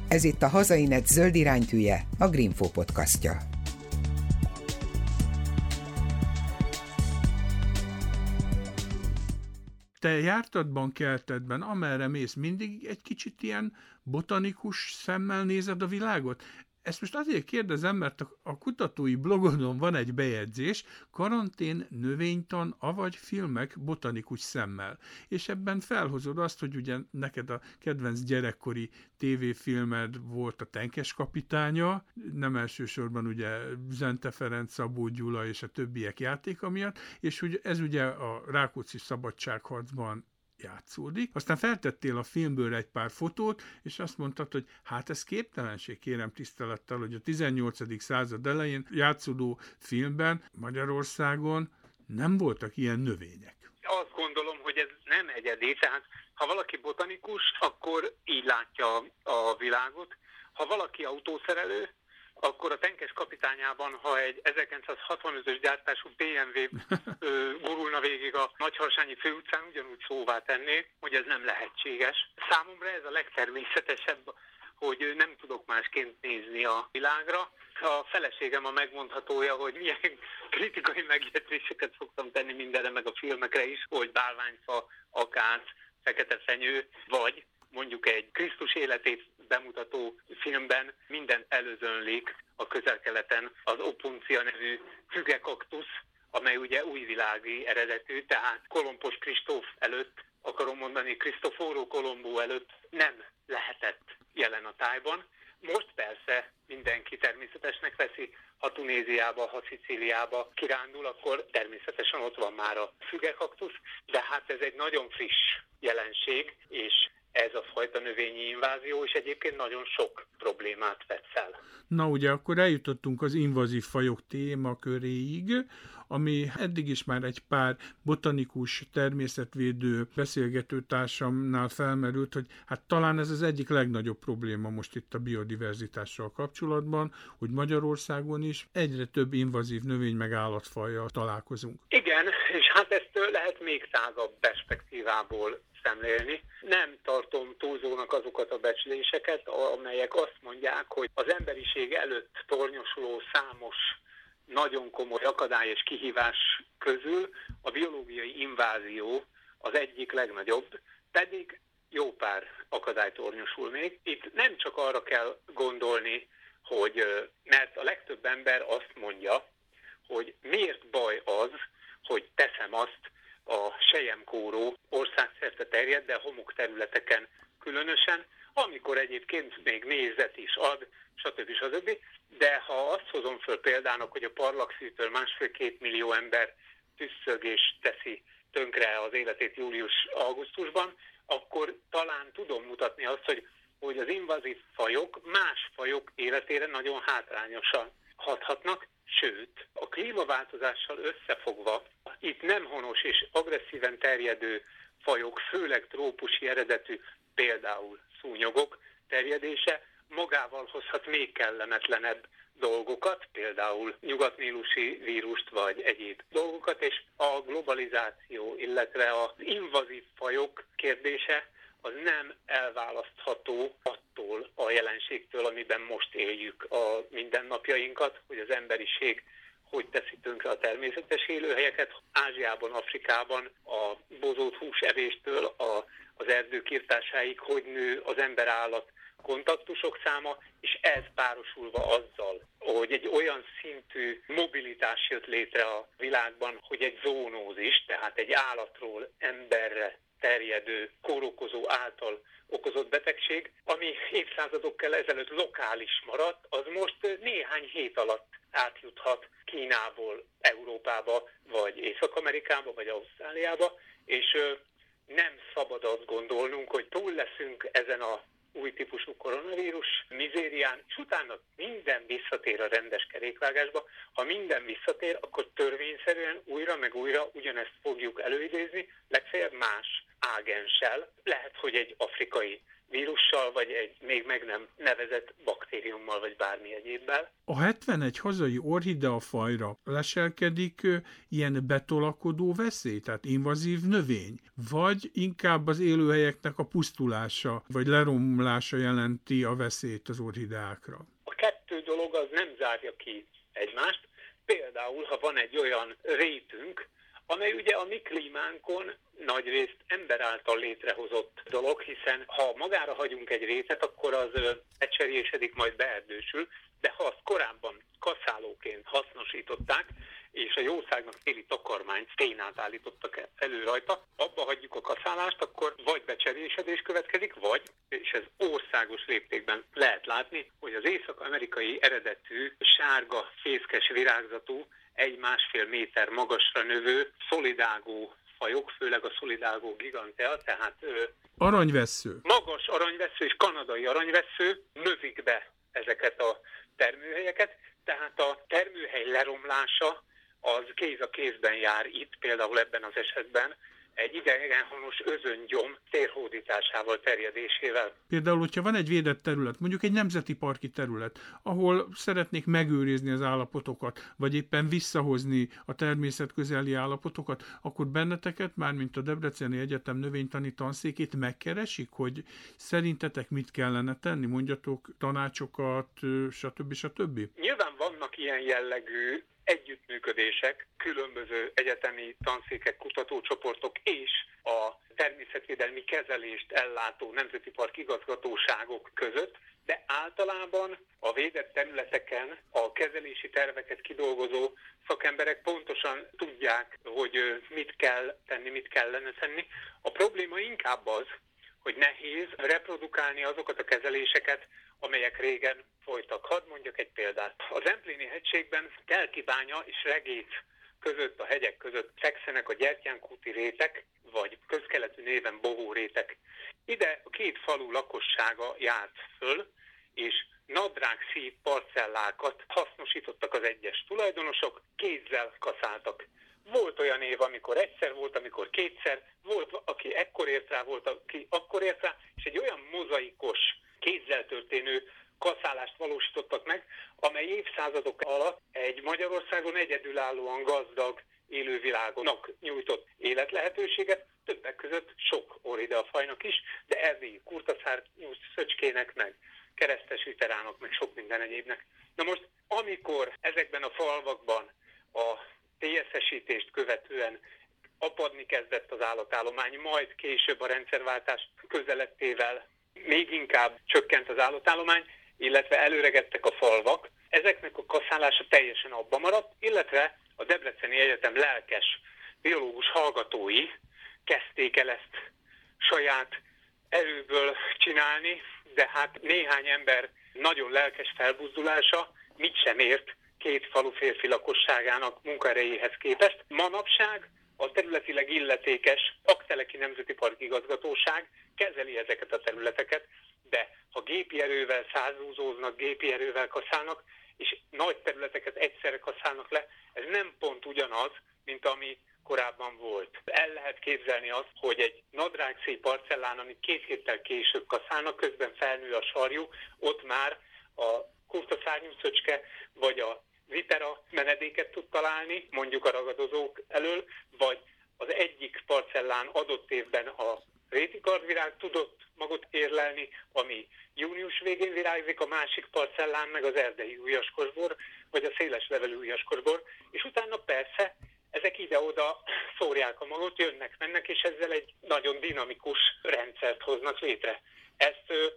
A: Ez itt a Hazainet zöld iránytűje, a Greenfo podcastja.
B: Te jártad bankeltedben, amerre mész, mindig egy kicsit ilyen botanikus szemmel nézed a világot? Ezt most azért kérdezem, mert a kutatói blogodon van egy bejegyzés, karantén, növénytan, avagy filmek botanikus szemmel. És ebben felhozod azt, hogy ugye neked a kedvenc gyerekkori tévéfilmed volt a Tenkes kapitánya, nem elsősorban ugye Zente Ferenc, Szabó Gyula és a többiek játéka miatt, és hogy ez ugye a Rákóczi szabadságharcban játszódik. Aztán feltettél a filmből egy pár fotót, és azt mondtad, hogy hát ez képtelenség, kérem tisztelettel, hogy a 18. század elején játszódó filmben Magyarországon nem voltak ilyen növények.
C: Azt gondolom, hogy ez nem egyedi, tehát ha valaki botanikus, akkor így látja a világot. Ha valaki autószerelő, akkor a tenkes kapitányában, ha egy 1965-ös gyártású BMW ö, gurulna végig a Nagyharsányi főutcán, ugyanúgy szóvá tenné, hogy ez nem lehetséges. Számomra ez a legtermészetesebb, hogy nem tudok másként nézni a világra. A feleségem a megmondhatója, hogy milyen kritikai megjegyzéseket szoktam tenni mindenre, meg a filmekre is, hogy bálványfa, akác, fekete fenyő, vagy mondjuk egy Krisztus életét bemutató filmben mindent előzönlik a közelkeleten az opuncia nevű fügekaktusz, amely ugye újvilági eredetű, tehát Kolompos Kristóf előtt, akarom mondani, Krisztoforó Kolombó előtt nem lehetett jelen a tájban. Most persze mindenki természetesnek veszi, ha Tunéziába, ha Szicíliába kirándul, akkor természetesen ott van már a fügekaktusz, de hát ez egy nagyon friss jelenség, és ez a fajta növényi invázió, és egyébként nagyon sok problémát vet fel.
B: Na ugye akkor eljutottunk az invazív fajok témaköréig, ami eddig is már egy pár botanikus, természetvédő beszélgető társamnál felmerült, hogy hát talán ez az egyik legnagyobb probléma most itt a biodiverzitással kapcsolatban, hogy Magyarországon is egyre több invazív növény meg állatfajjal találkozunk.
C: Igen, és hát ezt lehet még tágabb perspektívából szemlélni. Nem tartom túlzónak azokat a becsléseket, amelyek azt mondják, hogy az emberiség előtt tornyosuló számos nagyon komoly akadály és kihívás közül a biológiai invázió az egyik legnagyobb, pedig jó pár akadály tornyosul még. Itt nem csak arra kell gondolni, hogy mert a legtöbb ember azt mondja, hogy miért baj az, hogy teszem azt, a sejemkóró országszerte terjed, de homok területeken különösen, amikor egyébként még nézet is ad, stb. stb. De ha azt hozom föl példának, hogy a parlagszűtől másfél-két millió ember tüsszög és teszi tönkre az életét július-augusztusban, akkor talán tudom mutatni azt, hogy, hogy az invazív fajok más fajok életére nagyon hátrányosan hathatnak, Sőt, a klímaváltozással összefogva itt nem honos és agresszíven terjedő fajok, főleg trópusi eredetű, például szúnyogok terjedése magával hozhat még kellemetlenebb dolgokat, például nyugatnílusi vírust vagy egyéb dolgokat, és a globalizáció, illetve az invazív fajok kérdése az nem elválasztható attól a jelenségtől, amiben most éljük a mindennapjainkat, hogy az emberiség hogy teszi tönkre a természetes élőhelyeket. Ázsiában, Afrikában a bozott húsevéstől a, az erdők írtásáig, hogy nő az ember-állat kontaktusok száma, és ez párosulva azzal, hogy egy olyan szintű mobilitás jött létre a világban, hogy egy zónózis, tehát egy állatról emberre terjedő kórokozó által okozott betegség, ami évszázadokkal ezelőtt lokális maradt, az most néhány hét alatt átjuthat Kínából Európába, vagy Észak-Amerikába, vagy Ausztráliába, és nem szabad azt gondolnunk, hogy túl leszünk ezen a új típusú koronavírus mizérián, és utána minden visszatér a rendes kerékvágásba. Ha minden visszatér, akkor törvényszerűen újra meg újra ugyanezt fogjuk előidézni, legfeljebb más ágenssel. Lehet, hogy egy afrikai vírussal, vagy egy még meg nem nevezett baktériummal, vagy bármi egyébbel.
B: A 71 hazai orhidea fajra leselkedik ilyen betolakodó veszély, tehát invazív növény, vagy inkább az élőhelyeknek a pusztulása, vagy leromlása jelenti a veszélyt az orhideákra?
C: A kettő dolog az nem zárja ki egymást. Például, ha van egy olyan rétünk, amely ugye a mi klímánkon nagyrészt ember által létrehozott dolog, hiszen ha magára hagyunk egy rétet, akkor az ecserélyesedik, majd beerdősül, de ha azt korábban kaszálóként hasznosították, és a jószágnak téli takarmányt, ténát állítottak elő rajta, abba hagyjuk a kaszálást, akkor vagy becserésedés következik, vagy, és ez országos léptékben lehet látni, hogy az észak-amerikai eredetű sárga, fészkes virágzatú egy-másfél méter magasra növő szolidágó fajok, főleg a szolidágó gigantea, tehát
B: aranyvessző.
C: magas aranyvessző és kanadai aranyvessző növik be ezeket a termőhelyeket, tehát a termőhely leromlása az kéz a kézben jár itt, például ebben az esetben, egy idegenhonos özöngyom térhódításával, terjedésével.
B: Például, hogyha van egy védett terület, mondjuk egy nemzeti parki terület, ahol szeretnék megőrizni az állapotokat, vagy éppen visszahozni a természet közeli állapotokat, akkor benneteket, mármint a Debreceni Egyetem növénytani tanszékét megkeresik, hogy szerintetek mit kellene tenni, mondjatok tanácsokat, stb. stb.
C: Nyilván vannak ilyen jellegű együttműködések, különböző egyetemi tanszékek, kutatócsoportok és a természetvédelmi kezelést ellátó nemzeti park igazgatóságok között, de általában a védett területeken a kezelési terveket kidolgozó szakemberek pontosan tudják, hogy mit kell tenni, mit kellene tenni. A probléma inkább az, hogy nehéz reprodukálni azokat a kezeléseket, amelyek régen folytak. Hadd mondjak egy példát. Az Empléni hegységben Telkibánya és Regész között, a hegyek között fekszenek a gyertyánkúti rétek, vagy közkeletű néven bohó rétek. Ide a két falu lakossága járt föl, és nadrág szív parcellákat hasznosítottak az egyes tulajdonosok, kézzel kaszáltak. Volt olyan év, amikor egyszer volt, amikor kétszer, volt, aki ekkor ért rá, volt, aki akkor ért rá, és egy olyan mozaikos, kézzel történő kaszálást valósítottak meg, amely évszázadok alatt egy Magyarországon egyedülállóan gazdag élővilágonak nyújtott életlehetőséget, többek között sok orhidea fajnak is, de erdélyi kurtaszár szöcskének, meg keresztes viterának, meg sok minden egyébnek. Na most, amikor ezekben a falvakban a TSZ-esítést követően apadni kezdett az állatállomány, majd később a rendszerváltás közelettével még inkább csökkent az állatállomány, illetve előregettek a falvak. Ezeknek a kaszálása teljesen abba maradt, illetve a Debreceni Egyetem lelkes biológus hallgatói kezdték el ezt saját erőből csinálni, de hát néhány ember nagyon lelkes felbuzdulása mit sem ért két falu férfi lakosságának munkaerejéhez képest. Manapság a területileg illetékes Akteleki Nemzeti Park igazgatóság kezeli ezeket a területeket, de ha gépi erővel százúzóznak, gépi erővel kaszálnak, és nagy területeket egyszerre kaszálnak le, ez nem pont ugyanaz, mint ami korábban volt. El lehet képzelni azt, hogy egy nadrágszép parcellán, amit két héttel később kaszálnak, közben felnő a sarjú, ott már a kurta szörnyűszöcske vagy a vitera menedéket tud találni, mondjuk a ragadozók elől, vagy az egyik parcellán adott évben a réti kardvirág tudott magot érlelni, ami június végén virágzik, a másik parcellán meg az erdei ujjaskorbor, vagy a széles levelű ujjaskorbor, és utána persze ezek ide-oda szórják a magot, jönnek, mennek, és ezzel egy nagyon dinamikus rendszert hoznak létre. Ezt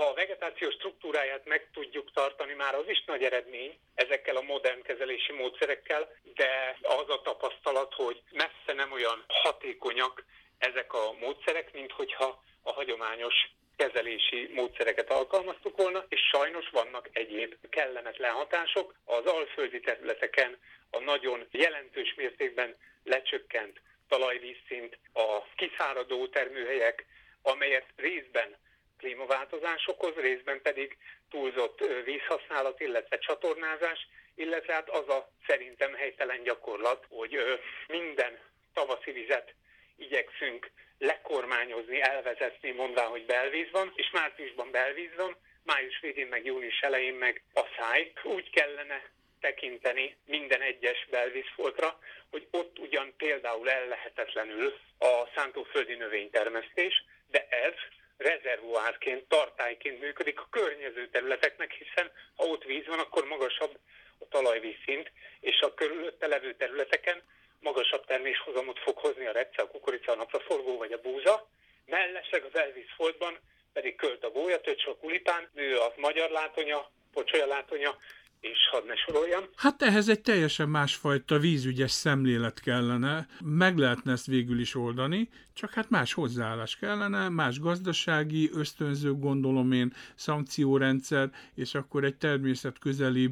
C: ha a vegetáció struktúráját meg tudjuk tartani, már az is nagy eredmény ezekkel a modern kezelési módszerekkel, de az a tapasztalat, hogy messze nem olyan hatékonyak ezek a módszerek, mint hogyha a hagyományos kezelési módszereket alkalmaztuk volna, és sajnos vannak egyéb kellemetlen hatások. Az alföldi területeken a nagyon jelentős mértékben lecsökkent talajvízszint, a kiszáradó termőhelyek, amelyet részben klímaváltozás okoz, részben pedig túlzott vízhasználat, illetve csatornázás, illetve hát az a szerintem helytelen gyakorlat, hogy minden tavaszi vizet igyekszünk lekormányozni, elvezetni, mondván, hogy belvíz van, és márciusban belvíz van, május végén meg június elején meg a száj. Úgy kellene tekinteni minden egyes belvízfoltra, hogy ott ugyan például ellehetetlenül a szántóföldi növénytermesztés, de ez rezervuárként, tartályként működik a környező területeknek, hiszen ha ott víz van, akkor magasabb a talajvízszint, és a körülötte levő területeken magasabb terméshozamot fog hozni a repce, a kukorica, a napraforgó vagy a búza. Mellesleg az elvízfoltban pedig költ a gólyatöcs, a kulipán, nő a magyar látonya, pocsolya látonya, és hadd ne soroljam.
B: Hát ehhez egy teljesen másfajta vízügyes szemlélet kellene, meg lehetne ezt végül is oldani, csak hát más hozzáállás kellene, más gazdasági ösztönző gondolom én, szankciórendszer, és akkor egy természet közeli,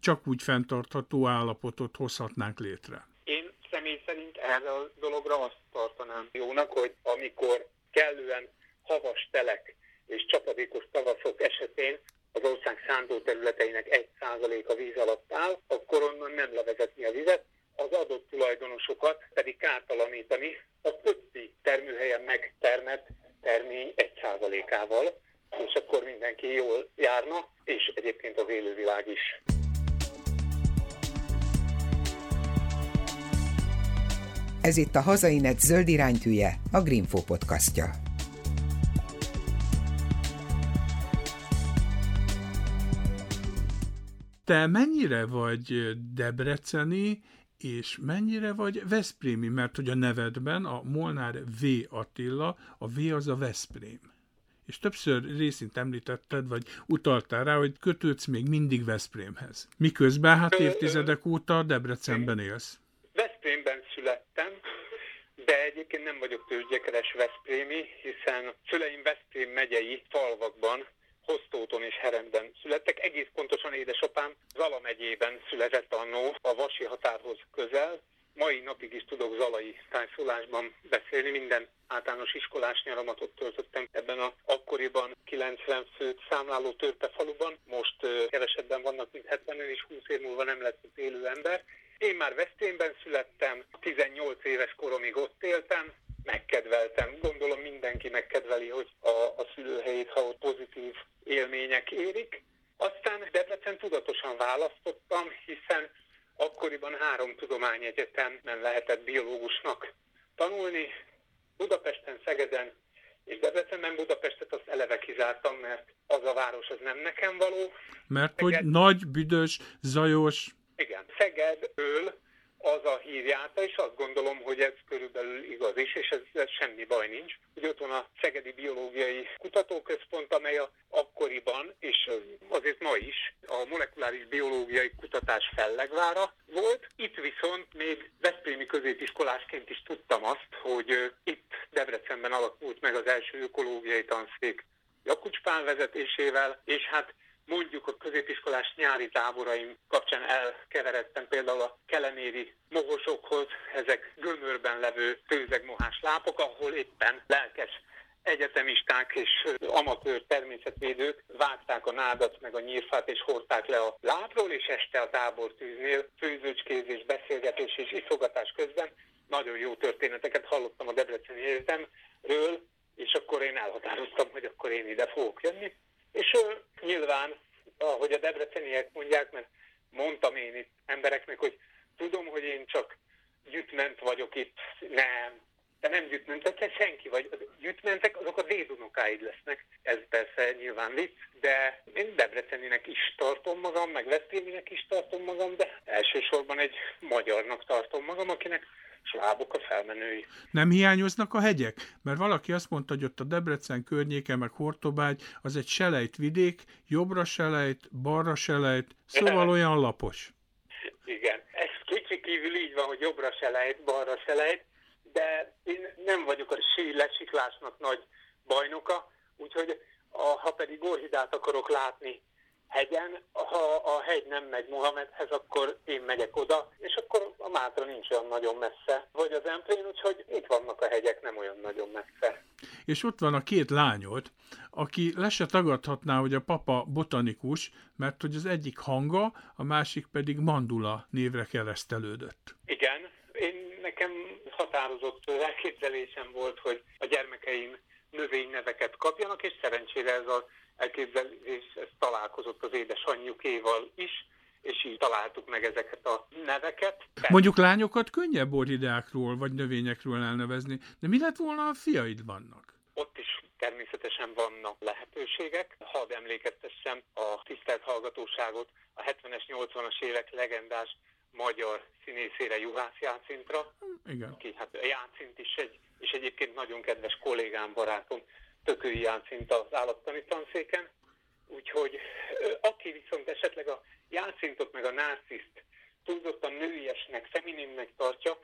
B: csak úgy fenntartható állapotot hozhatnánk létre.
C: Én személy szerint erre a dologra azt tartanám jónak, hogy amikor kellően havas telek és csapadékos tavaszok esetén az ország szántó területeinek 1%-a víz alatt áll, akkor onnan nem levezetni a vizet, az adott tulajdonosokat pedig kártalanítani a többi termőhelyen megtermett termény 1%-ával, és akkor mindenki jól járna, és egyébként az élővilág is.
A: Ez itt a Hazainet zöld iránytűje, a Greenfo podcastja.
B: Te mennyire vagy debreceni, és mennyire vagy Veszprémi, mert hogy a nevedben a Molnár V. Attila, a V az a Veszprém. És többször részint említetted, vagy utaltál rá, hogy kötődsz még mindig Veszprémhez. Miközben hát évtizedek óta Debrecenben élsz.
C: Veszprémben születtem, de egyébként nem vagyok tőzsgyekeres Veszprémi, hiszen szüleim Veszprém megyei falvakban Hosztóton és Heremben születtek. Egész pontosan édesapám Zala megyében született annó a Vasi határhoz közel. Mai napig is tudok zalai tájszólásban beszélni, minden általános iskolás nyaramat ott töltöttem ebben a akkoriban 90 főt számláló törpefaluban. Most kevesebben vannak, mint 70 és 20 év múlva nem lesz az élő ember. Én már Veszprémben születtem, 18 éves koromig ott éltem, megkedveltem. Gondolom mindenki megkedveli, hogy a, a szülőhelyét, ha ott pozitív élmények érik. Aztán Debrecen tudatosan választottam, hiszen akkoriban három tudományegyetemen lehetett biológusnak tanulni, Budapesten, Szegeden és Debrecenben Budapestet azt eleve kizártam, mert az a város az nem nekem való.
B: Mert Szeged... hogy nagy, büdös, zajos.
C: Igen, Szegedből az a hírjáta, és azt gondolom, hogy ez körülbelül igaz is, és ez, ez semmi baj nincs, hogy ott van a Szegedi Biológiai Kutatóközpont, amely a, akkoriban, és azért ma is, a molekuláris biológiai kutatás fellegvára volt. Itt viszont még Veszprémi középiskolásként is tudtam azt, hogy itt Debrecenben alakult meg az első ökológiai tanszék Jakucspán vezetésével, és hát mondjuk a középiskolás nyári táboraim kapcsán elkeveredtem például a keleméri mohosokhoz, ezek gömörben levő tőzegmohás lápok, ahol éppen lelkes egyetemisták és amatőr természetvédők vágták a nádat meg a nyírfát és hordták le a lábról, és este a tábortűznél főzőcskézés, beszélgetés és iszogatás közben nagyon jó történeteket hallottam a Debreceni Egyetemről, és akkor én elhatároztam, hogy akkor én ide fogok jönni. És uh, nyilván, ahogy a debreceniek mondják, mert mondtam én itt embereknek, hogy tudom, hogy én csak gyütment vagyok itt, nem, de nem gyűjtmentek, senki vagy. Gyűjtmentek, azok a dédunokáid lesznek. Ez persze nyilván vicc, de én Debreceninek is tartom magam, meg Veszpréminek is tartom magam, de elsősorban egy magyarnak tartom magam, akinek slábok a felmenői.
B: Nem hiányoznak a hegyek? Mert valaki azt mondta, hogy ott a Debrecen környéke, meg Hortobágy, az egy selejt vidék, jobbra selejt, balra selejt, szóval olyan lapos.
C: Igen, ez kicsi kívül így van, hogy jobbra selejt, balra selejt, de én nem vagyok a sí lesiklásnak nagy bajnoka, úgyhogy a, ha pedig orhidát akarok látni hegyen, ha a hegy nem megy Mohamedhez, akkor én megyek oda, és akkor a Mátra nincs olyan nagyon messze, vagy az Emplén, úgyhogy itt vannak a hegyek, nem olyan nagyon messze.
B: És ott van a két lányod, aki le se tagadhatná, hogy a papa botanikus, mert hogy az egyik hanga, a másik pedig mandula névre keresztelődött.
C: Igen, én nekem határozott elképzelésem volt, hogy a gyermekeim növényneveket kapjanak, és szerencsére ez az elképzelés ez találkozott az édesanyjukéval is, és így találtuk meg ezeket a neveket.
B: Mondjuk lányokat könnyebb orhideákról vagy növényekről elnevezni, de mi lett volna, a fiaid vannak?
C: Ott is természetesen vannak lehetőségek. Hadd emlékeztessem a tisztelt hallgatóságot a 70-es, 80-as évek legendás magyar színészére, Juhász Jácintra,
B: Igen.
C: aki hát Jácint is egy, és egyébként nagyon kedves kollégám, barátom, Tökői Jácint az állattani tanszéken. Úgyhogy aki viszont esetleg a Jácintot meg a Nárciszt túlzottan nőiesnek, femininnek tartja,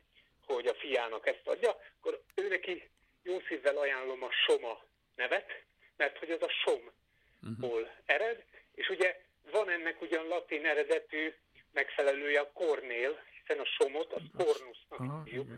C: hogy a fiának ezt adja, akkor ő neki jó szívvel ajánlom a Soma nevet, mert hogy az a Somból uh-huh. ered, és ugye van ennek ugyan latin eredetű megfelelője a kornél, hiszen a somot a kornusznak hívjuk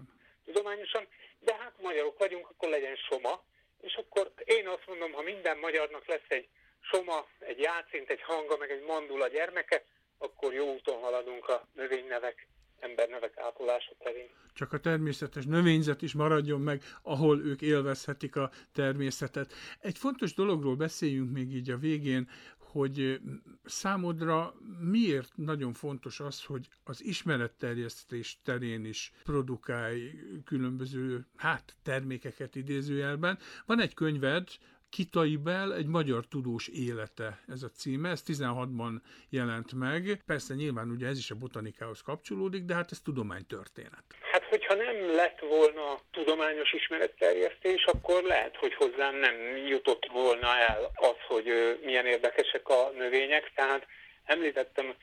C: tudományosan, de hát magyarok vagyunk, akkor legyen soma, és akkor én azt mondom, ha minden magyarnak lesz egy soma, egy játszint, egy hanga, meg egy mandula gyermeke, akkor jó úton haladunk a növénynevek, embernevek ápolása terén.
B: Csak a természetes növényzet is maradjon meg, ahol ők élvezhetik a természetet. Egy fontos dologról beszéljünk még így a végén, hogy számodra miért nagyon fontos az, hogy az ismeretterjesztés terén is produkálj különböző hát, termékeket idézőjelben. Van egy könyved, Kitaibel, egy magyar tudós élete ez a címe, ez 16-ban jelent meg. Persze nyilván ugye ez is a botanikához kapcsolódik, de hát ez tudománytörténet.
C: Hogyha nem lett volna tudományos ismeretterjesztés, akkor lehet, hogy hozzám nem jutott volna el az, hogy milyen érdekesek a növények. Tehát említettem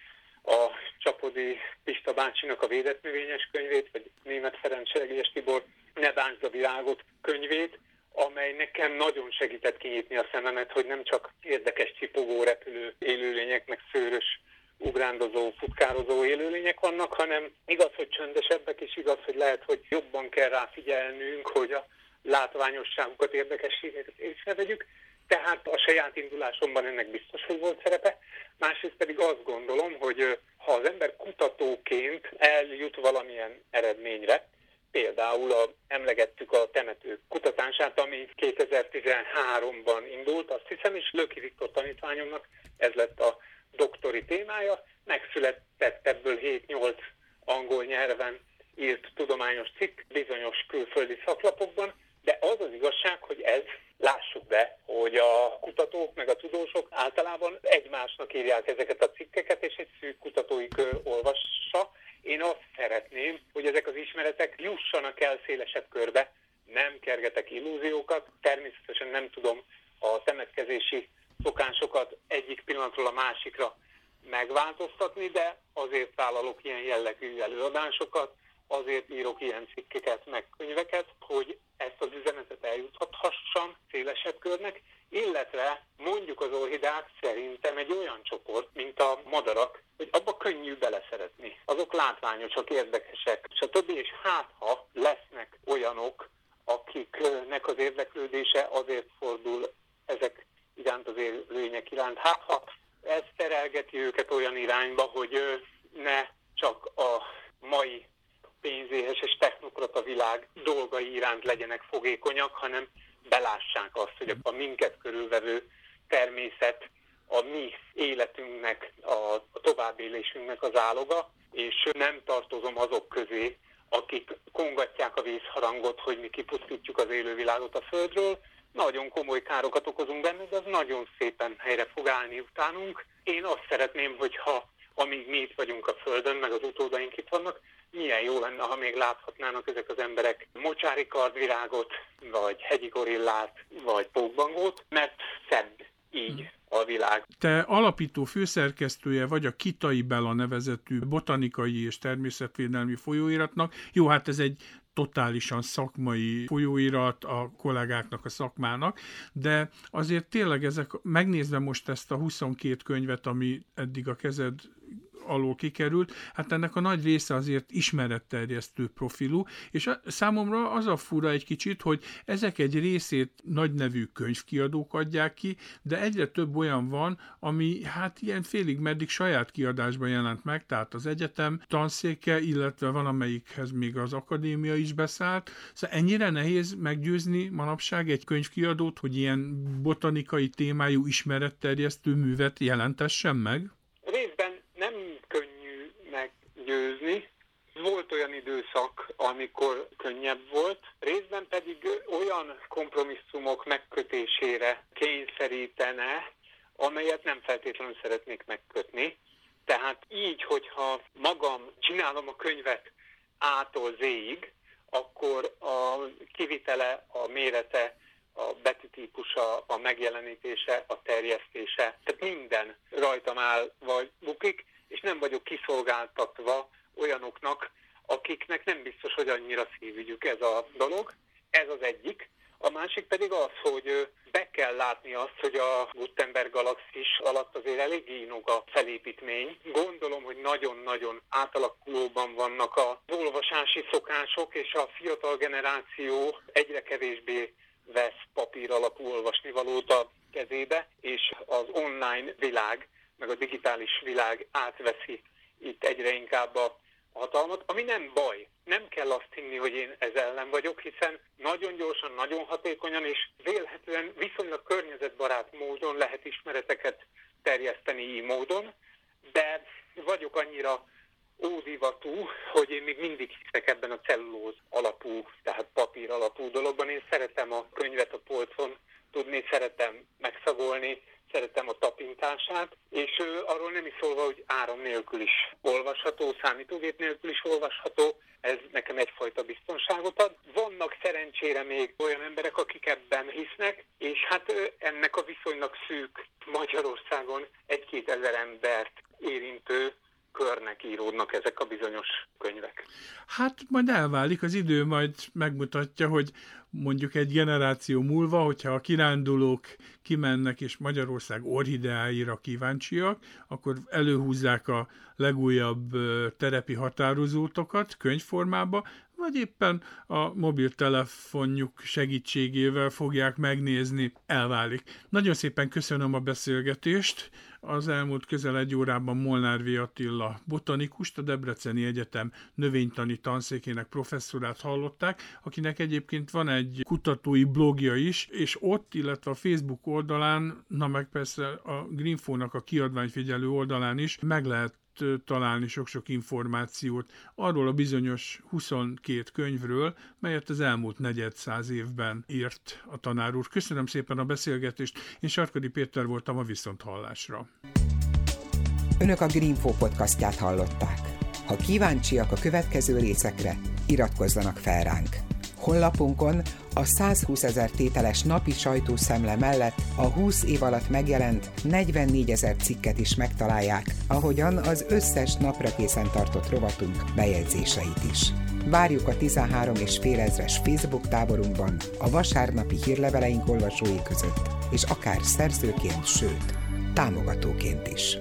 C: a Csapodi Pista bácsinak a védett növényes könyvét, vagy német Ferenc Seregies Tibor Ne a világot könyvét, amely nekem nagyon segített kinyitni a szememet, hogy nem csak érdekes csipogó repülő élőlények, meg szőrös ugrándozó, futkározó élőlények vannak, hanem igaz, hogy csöndesebbek, és igaz, hogy lehet, hogy jobban kell rá figyelnünk, hogy a látványosságukat, érdekességeket észrevegyük. Tehát a saját indulásomban ennek biztos, hogy volt szerepe. Másrészt pedig azt gondolom, hogy ha az ember kutatóként eljut valamilyen eredményre, Például a, emlegettük a temető kutatását, ami 2013-ban indult, azt hiszem, és Löki Viktor tanítványomnak ez lett a doktori témája. Megszületett ebből 7-8 angol nyelven írt tudományos cikk bizonyos külföldi szaklapokban, de az az igazság, hogy ez, lássuk be, hogy a kutatók meg a tudósok általában egymásnak írják ezeket a cikkeket, és egy szűk kutatói kör olvassa, én azt szeretném, hogy ezek az ismeretek jussanak el szélesebb körbe, nem kergetek illúziókat, természetesen nem tudom a temetkezési szokásokat egyik pillanatról a másikra megváltoztatni, de azért vállalok ilyen jellegű előadásokat, azért írok ilyen cikkeket, meg könyveket, hogy ezt az üzenetet eljuthassam szélesebb körnek, illetve mondjuk az orhidák szerintem egy olyan csoport, mint a madarak, hogy abba könnyű beleszeretni. Azok látványosak, érdekesek, stb. És hát ha lesznek olyanok, akik akiknek az érdeklődése azért fordul ezek iránt az élőlények iránt. Hát ha ez terelgeti őket olyan irányba, hogy ne csak a mai pénzéhes és technokrata világ dolgai iránt legyenek fogékonyak, hanem belássák azt, hogy a minket körülvevő természet a mi életünknek, a továbbélésünknek az áloga, és nem tartozom azok közé, akik kongatják a vízharangot, hogy mi kipusztítjuk az élővilágot a Földről. Nagyon komoly károkat okozunk benne, de az nagyon szépen helyre fog állni utánunk. Én azt szeretném, hogyha amíg mi itt vagyunk a Földön, meg az utódaink itt vannak, milyen jó lenne, ha még láthatnának ezek az emberek mocsári kardvirágot, vagy hegyi gorillát, vagy pókbangót, mert szebb így a világ.
B: Te alapító főszerkesztője vagy a Kitai Bela nevezetű botanikai és természetvédelmi folyóiratnak. Jó, hát ez egy totálisan szakmai folyóirat a kollégáknak, a szakmának, de azért tényleg ezek, megnézve most ezt a 22 könyvet, ami eddig a kezed alól kikerült, hát ennek a nagy része azért ismeretterjesztő profilú, és a, számomra az a fura egy kicsit, hogy ezek egy részét nagy nevű könyvkiadók adják ki, de egyre több olyan van, ami hát ilyen félig meddig saját kiadásban jelent meg, tehát az egyetem tanszéke, illetve van amelyikhez még az akadémia is beszállt. Szóval ennyire nehéz meggyőzni manapság egy könyvkiadót, hogy ilyen botanikai témájú ismeretterjesztő művet jelentessen meg?
C: győzni. Volt olyan időszak, amikor könnyebb volt, részben pedig olyan kompromisszumok megkötésére kényszerítene, amelyet nem feltétlenül szeretnék megkötni. Tehát így, hogyha magam csinálom a könyvet A-tól Z-ig, akkor a kivitele, a mérete, a betűtípusa, a megjelenítése, a terjesztése, tehát minden rajtam áll vagy bukik, és nem vagyok kiszolgáltatva olyanoknak, akiknek nem biztos, hogy annyira szívügyük ez a dolog. Ez az egyik. A másik pedig az, hogy be kell látni azt, hogy a Gutenberg galaxis alatt azért elég ínog a felépítmény. Gondolom, hogy nagyon-nagyon átalakulóban vannak a olvasási szokások, és a fiatal generáció egyre kevésbé vesz papír alapú olvasnivalót a kezébe, és az online világ meg a digitális világ átveszi itt egyre inkább a hatalmat, ami nem baj. Nem kell azt hinni, hogy én ez ellen vagyok, hiszen nagyon gyorsan, nagyon hatékonyan és vélhetően viszonylag környezetbarát módon lehet ismereteket terjeszteni így módon, de vagyok annyira ódivatú, hogy én még mindig hiszek ebben a cellulóz alapú, tehát papír alapú dologban. Én szeretem a könyvet a polcon tudni, szeretem megszagolni, szeretem a tapintását, és arról nem is szólva, hogy áram nélkül is olvasható, számítógép nélkül is olvasható, ez nekem egyfajta biztonságot ad. Vannak szerencsére még olyan emberek, akik ebben hisznek, és hát ennek a viszonylag szűk Magyarországon egy-két ezer embert érintő körnek íródnak ezek a bizonyos könyvek.
B: Hát majd elválik, az idő majd megmutatja, hogy mondjuk egy generáció múlva, hogyha a kirándulók kimennek és Magyarország orhideáira kíváncsiak, akkor előhúzzák a legújabb terepi határozótokat könyvformába, vagy éppen a mobiltelefonjuk segítségével fogják megnézni, elválik. Nagyon szépen köszönöm a beszélgetést. Az elmúlt közel egy órában Molnár V. Attila botanikust, a Debreceni Egyetem növénytani tanszékének professzorát hallották, akinek egyébként van egy kutatói blogja is, és ott, illetve a Facebook oldalán, na meg persze a Greenfo-nak a kiadványfigyelő oldalán is meg lehet találni sok-sok információt arról a bizonyos 22 könyvről, melyet az elmúlt negyed száz évben írt a tanár úr. Köszönöm szépen a beszélgetést, én Sarkadi Péter voltam a Viszonthallásra.
A: Önök a Greenfo podcastját hallották. Ha kíváncsiak a következő részekre, iratkozzanak fel ránk. Honlapunkon a 120 ezer tételes napi sajtószemle mellett a 20 év alatt megjelent 44 ezer cikket is megtalálják, ahogyan az összes napra készen tartott rovatunk bejegyzéseit is. Várjuk a 13 és fél ezres Facebook táborunkban, a vasárnapi hírleveleink olvasói között, és akár szerzőként, sőt, támogatóként is.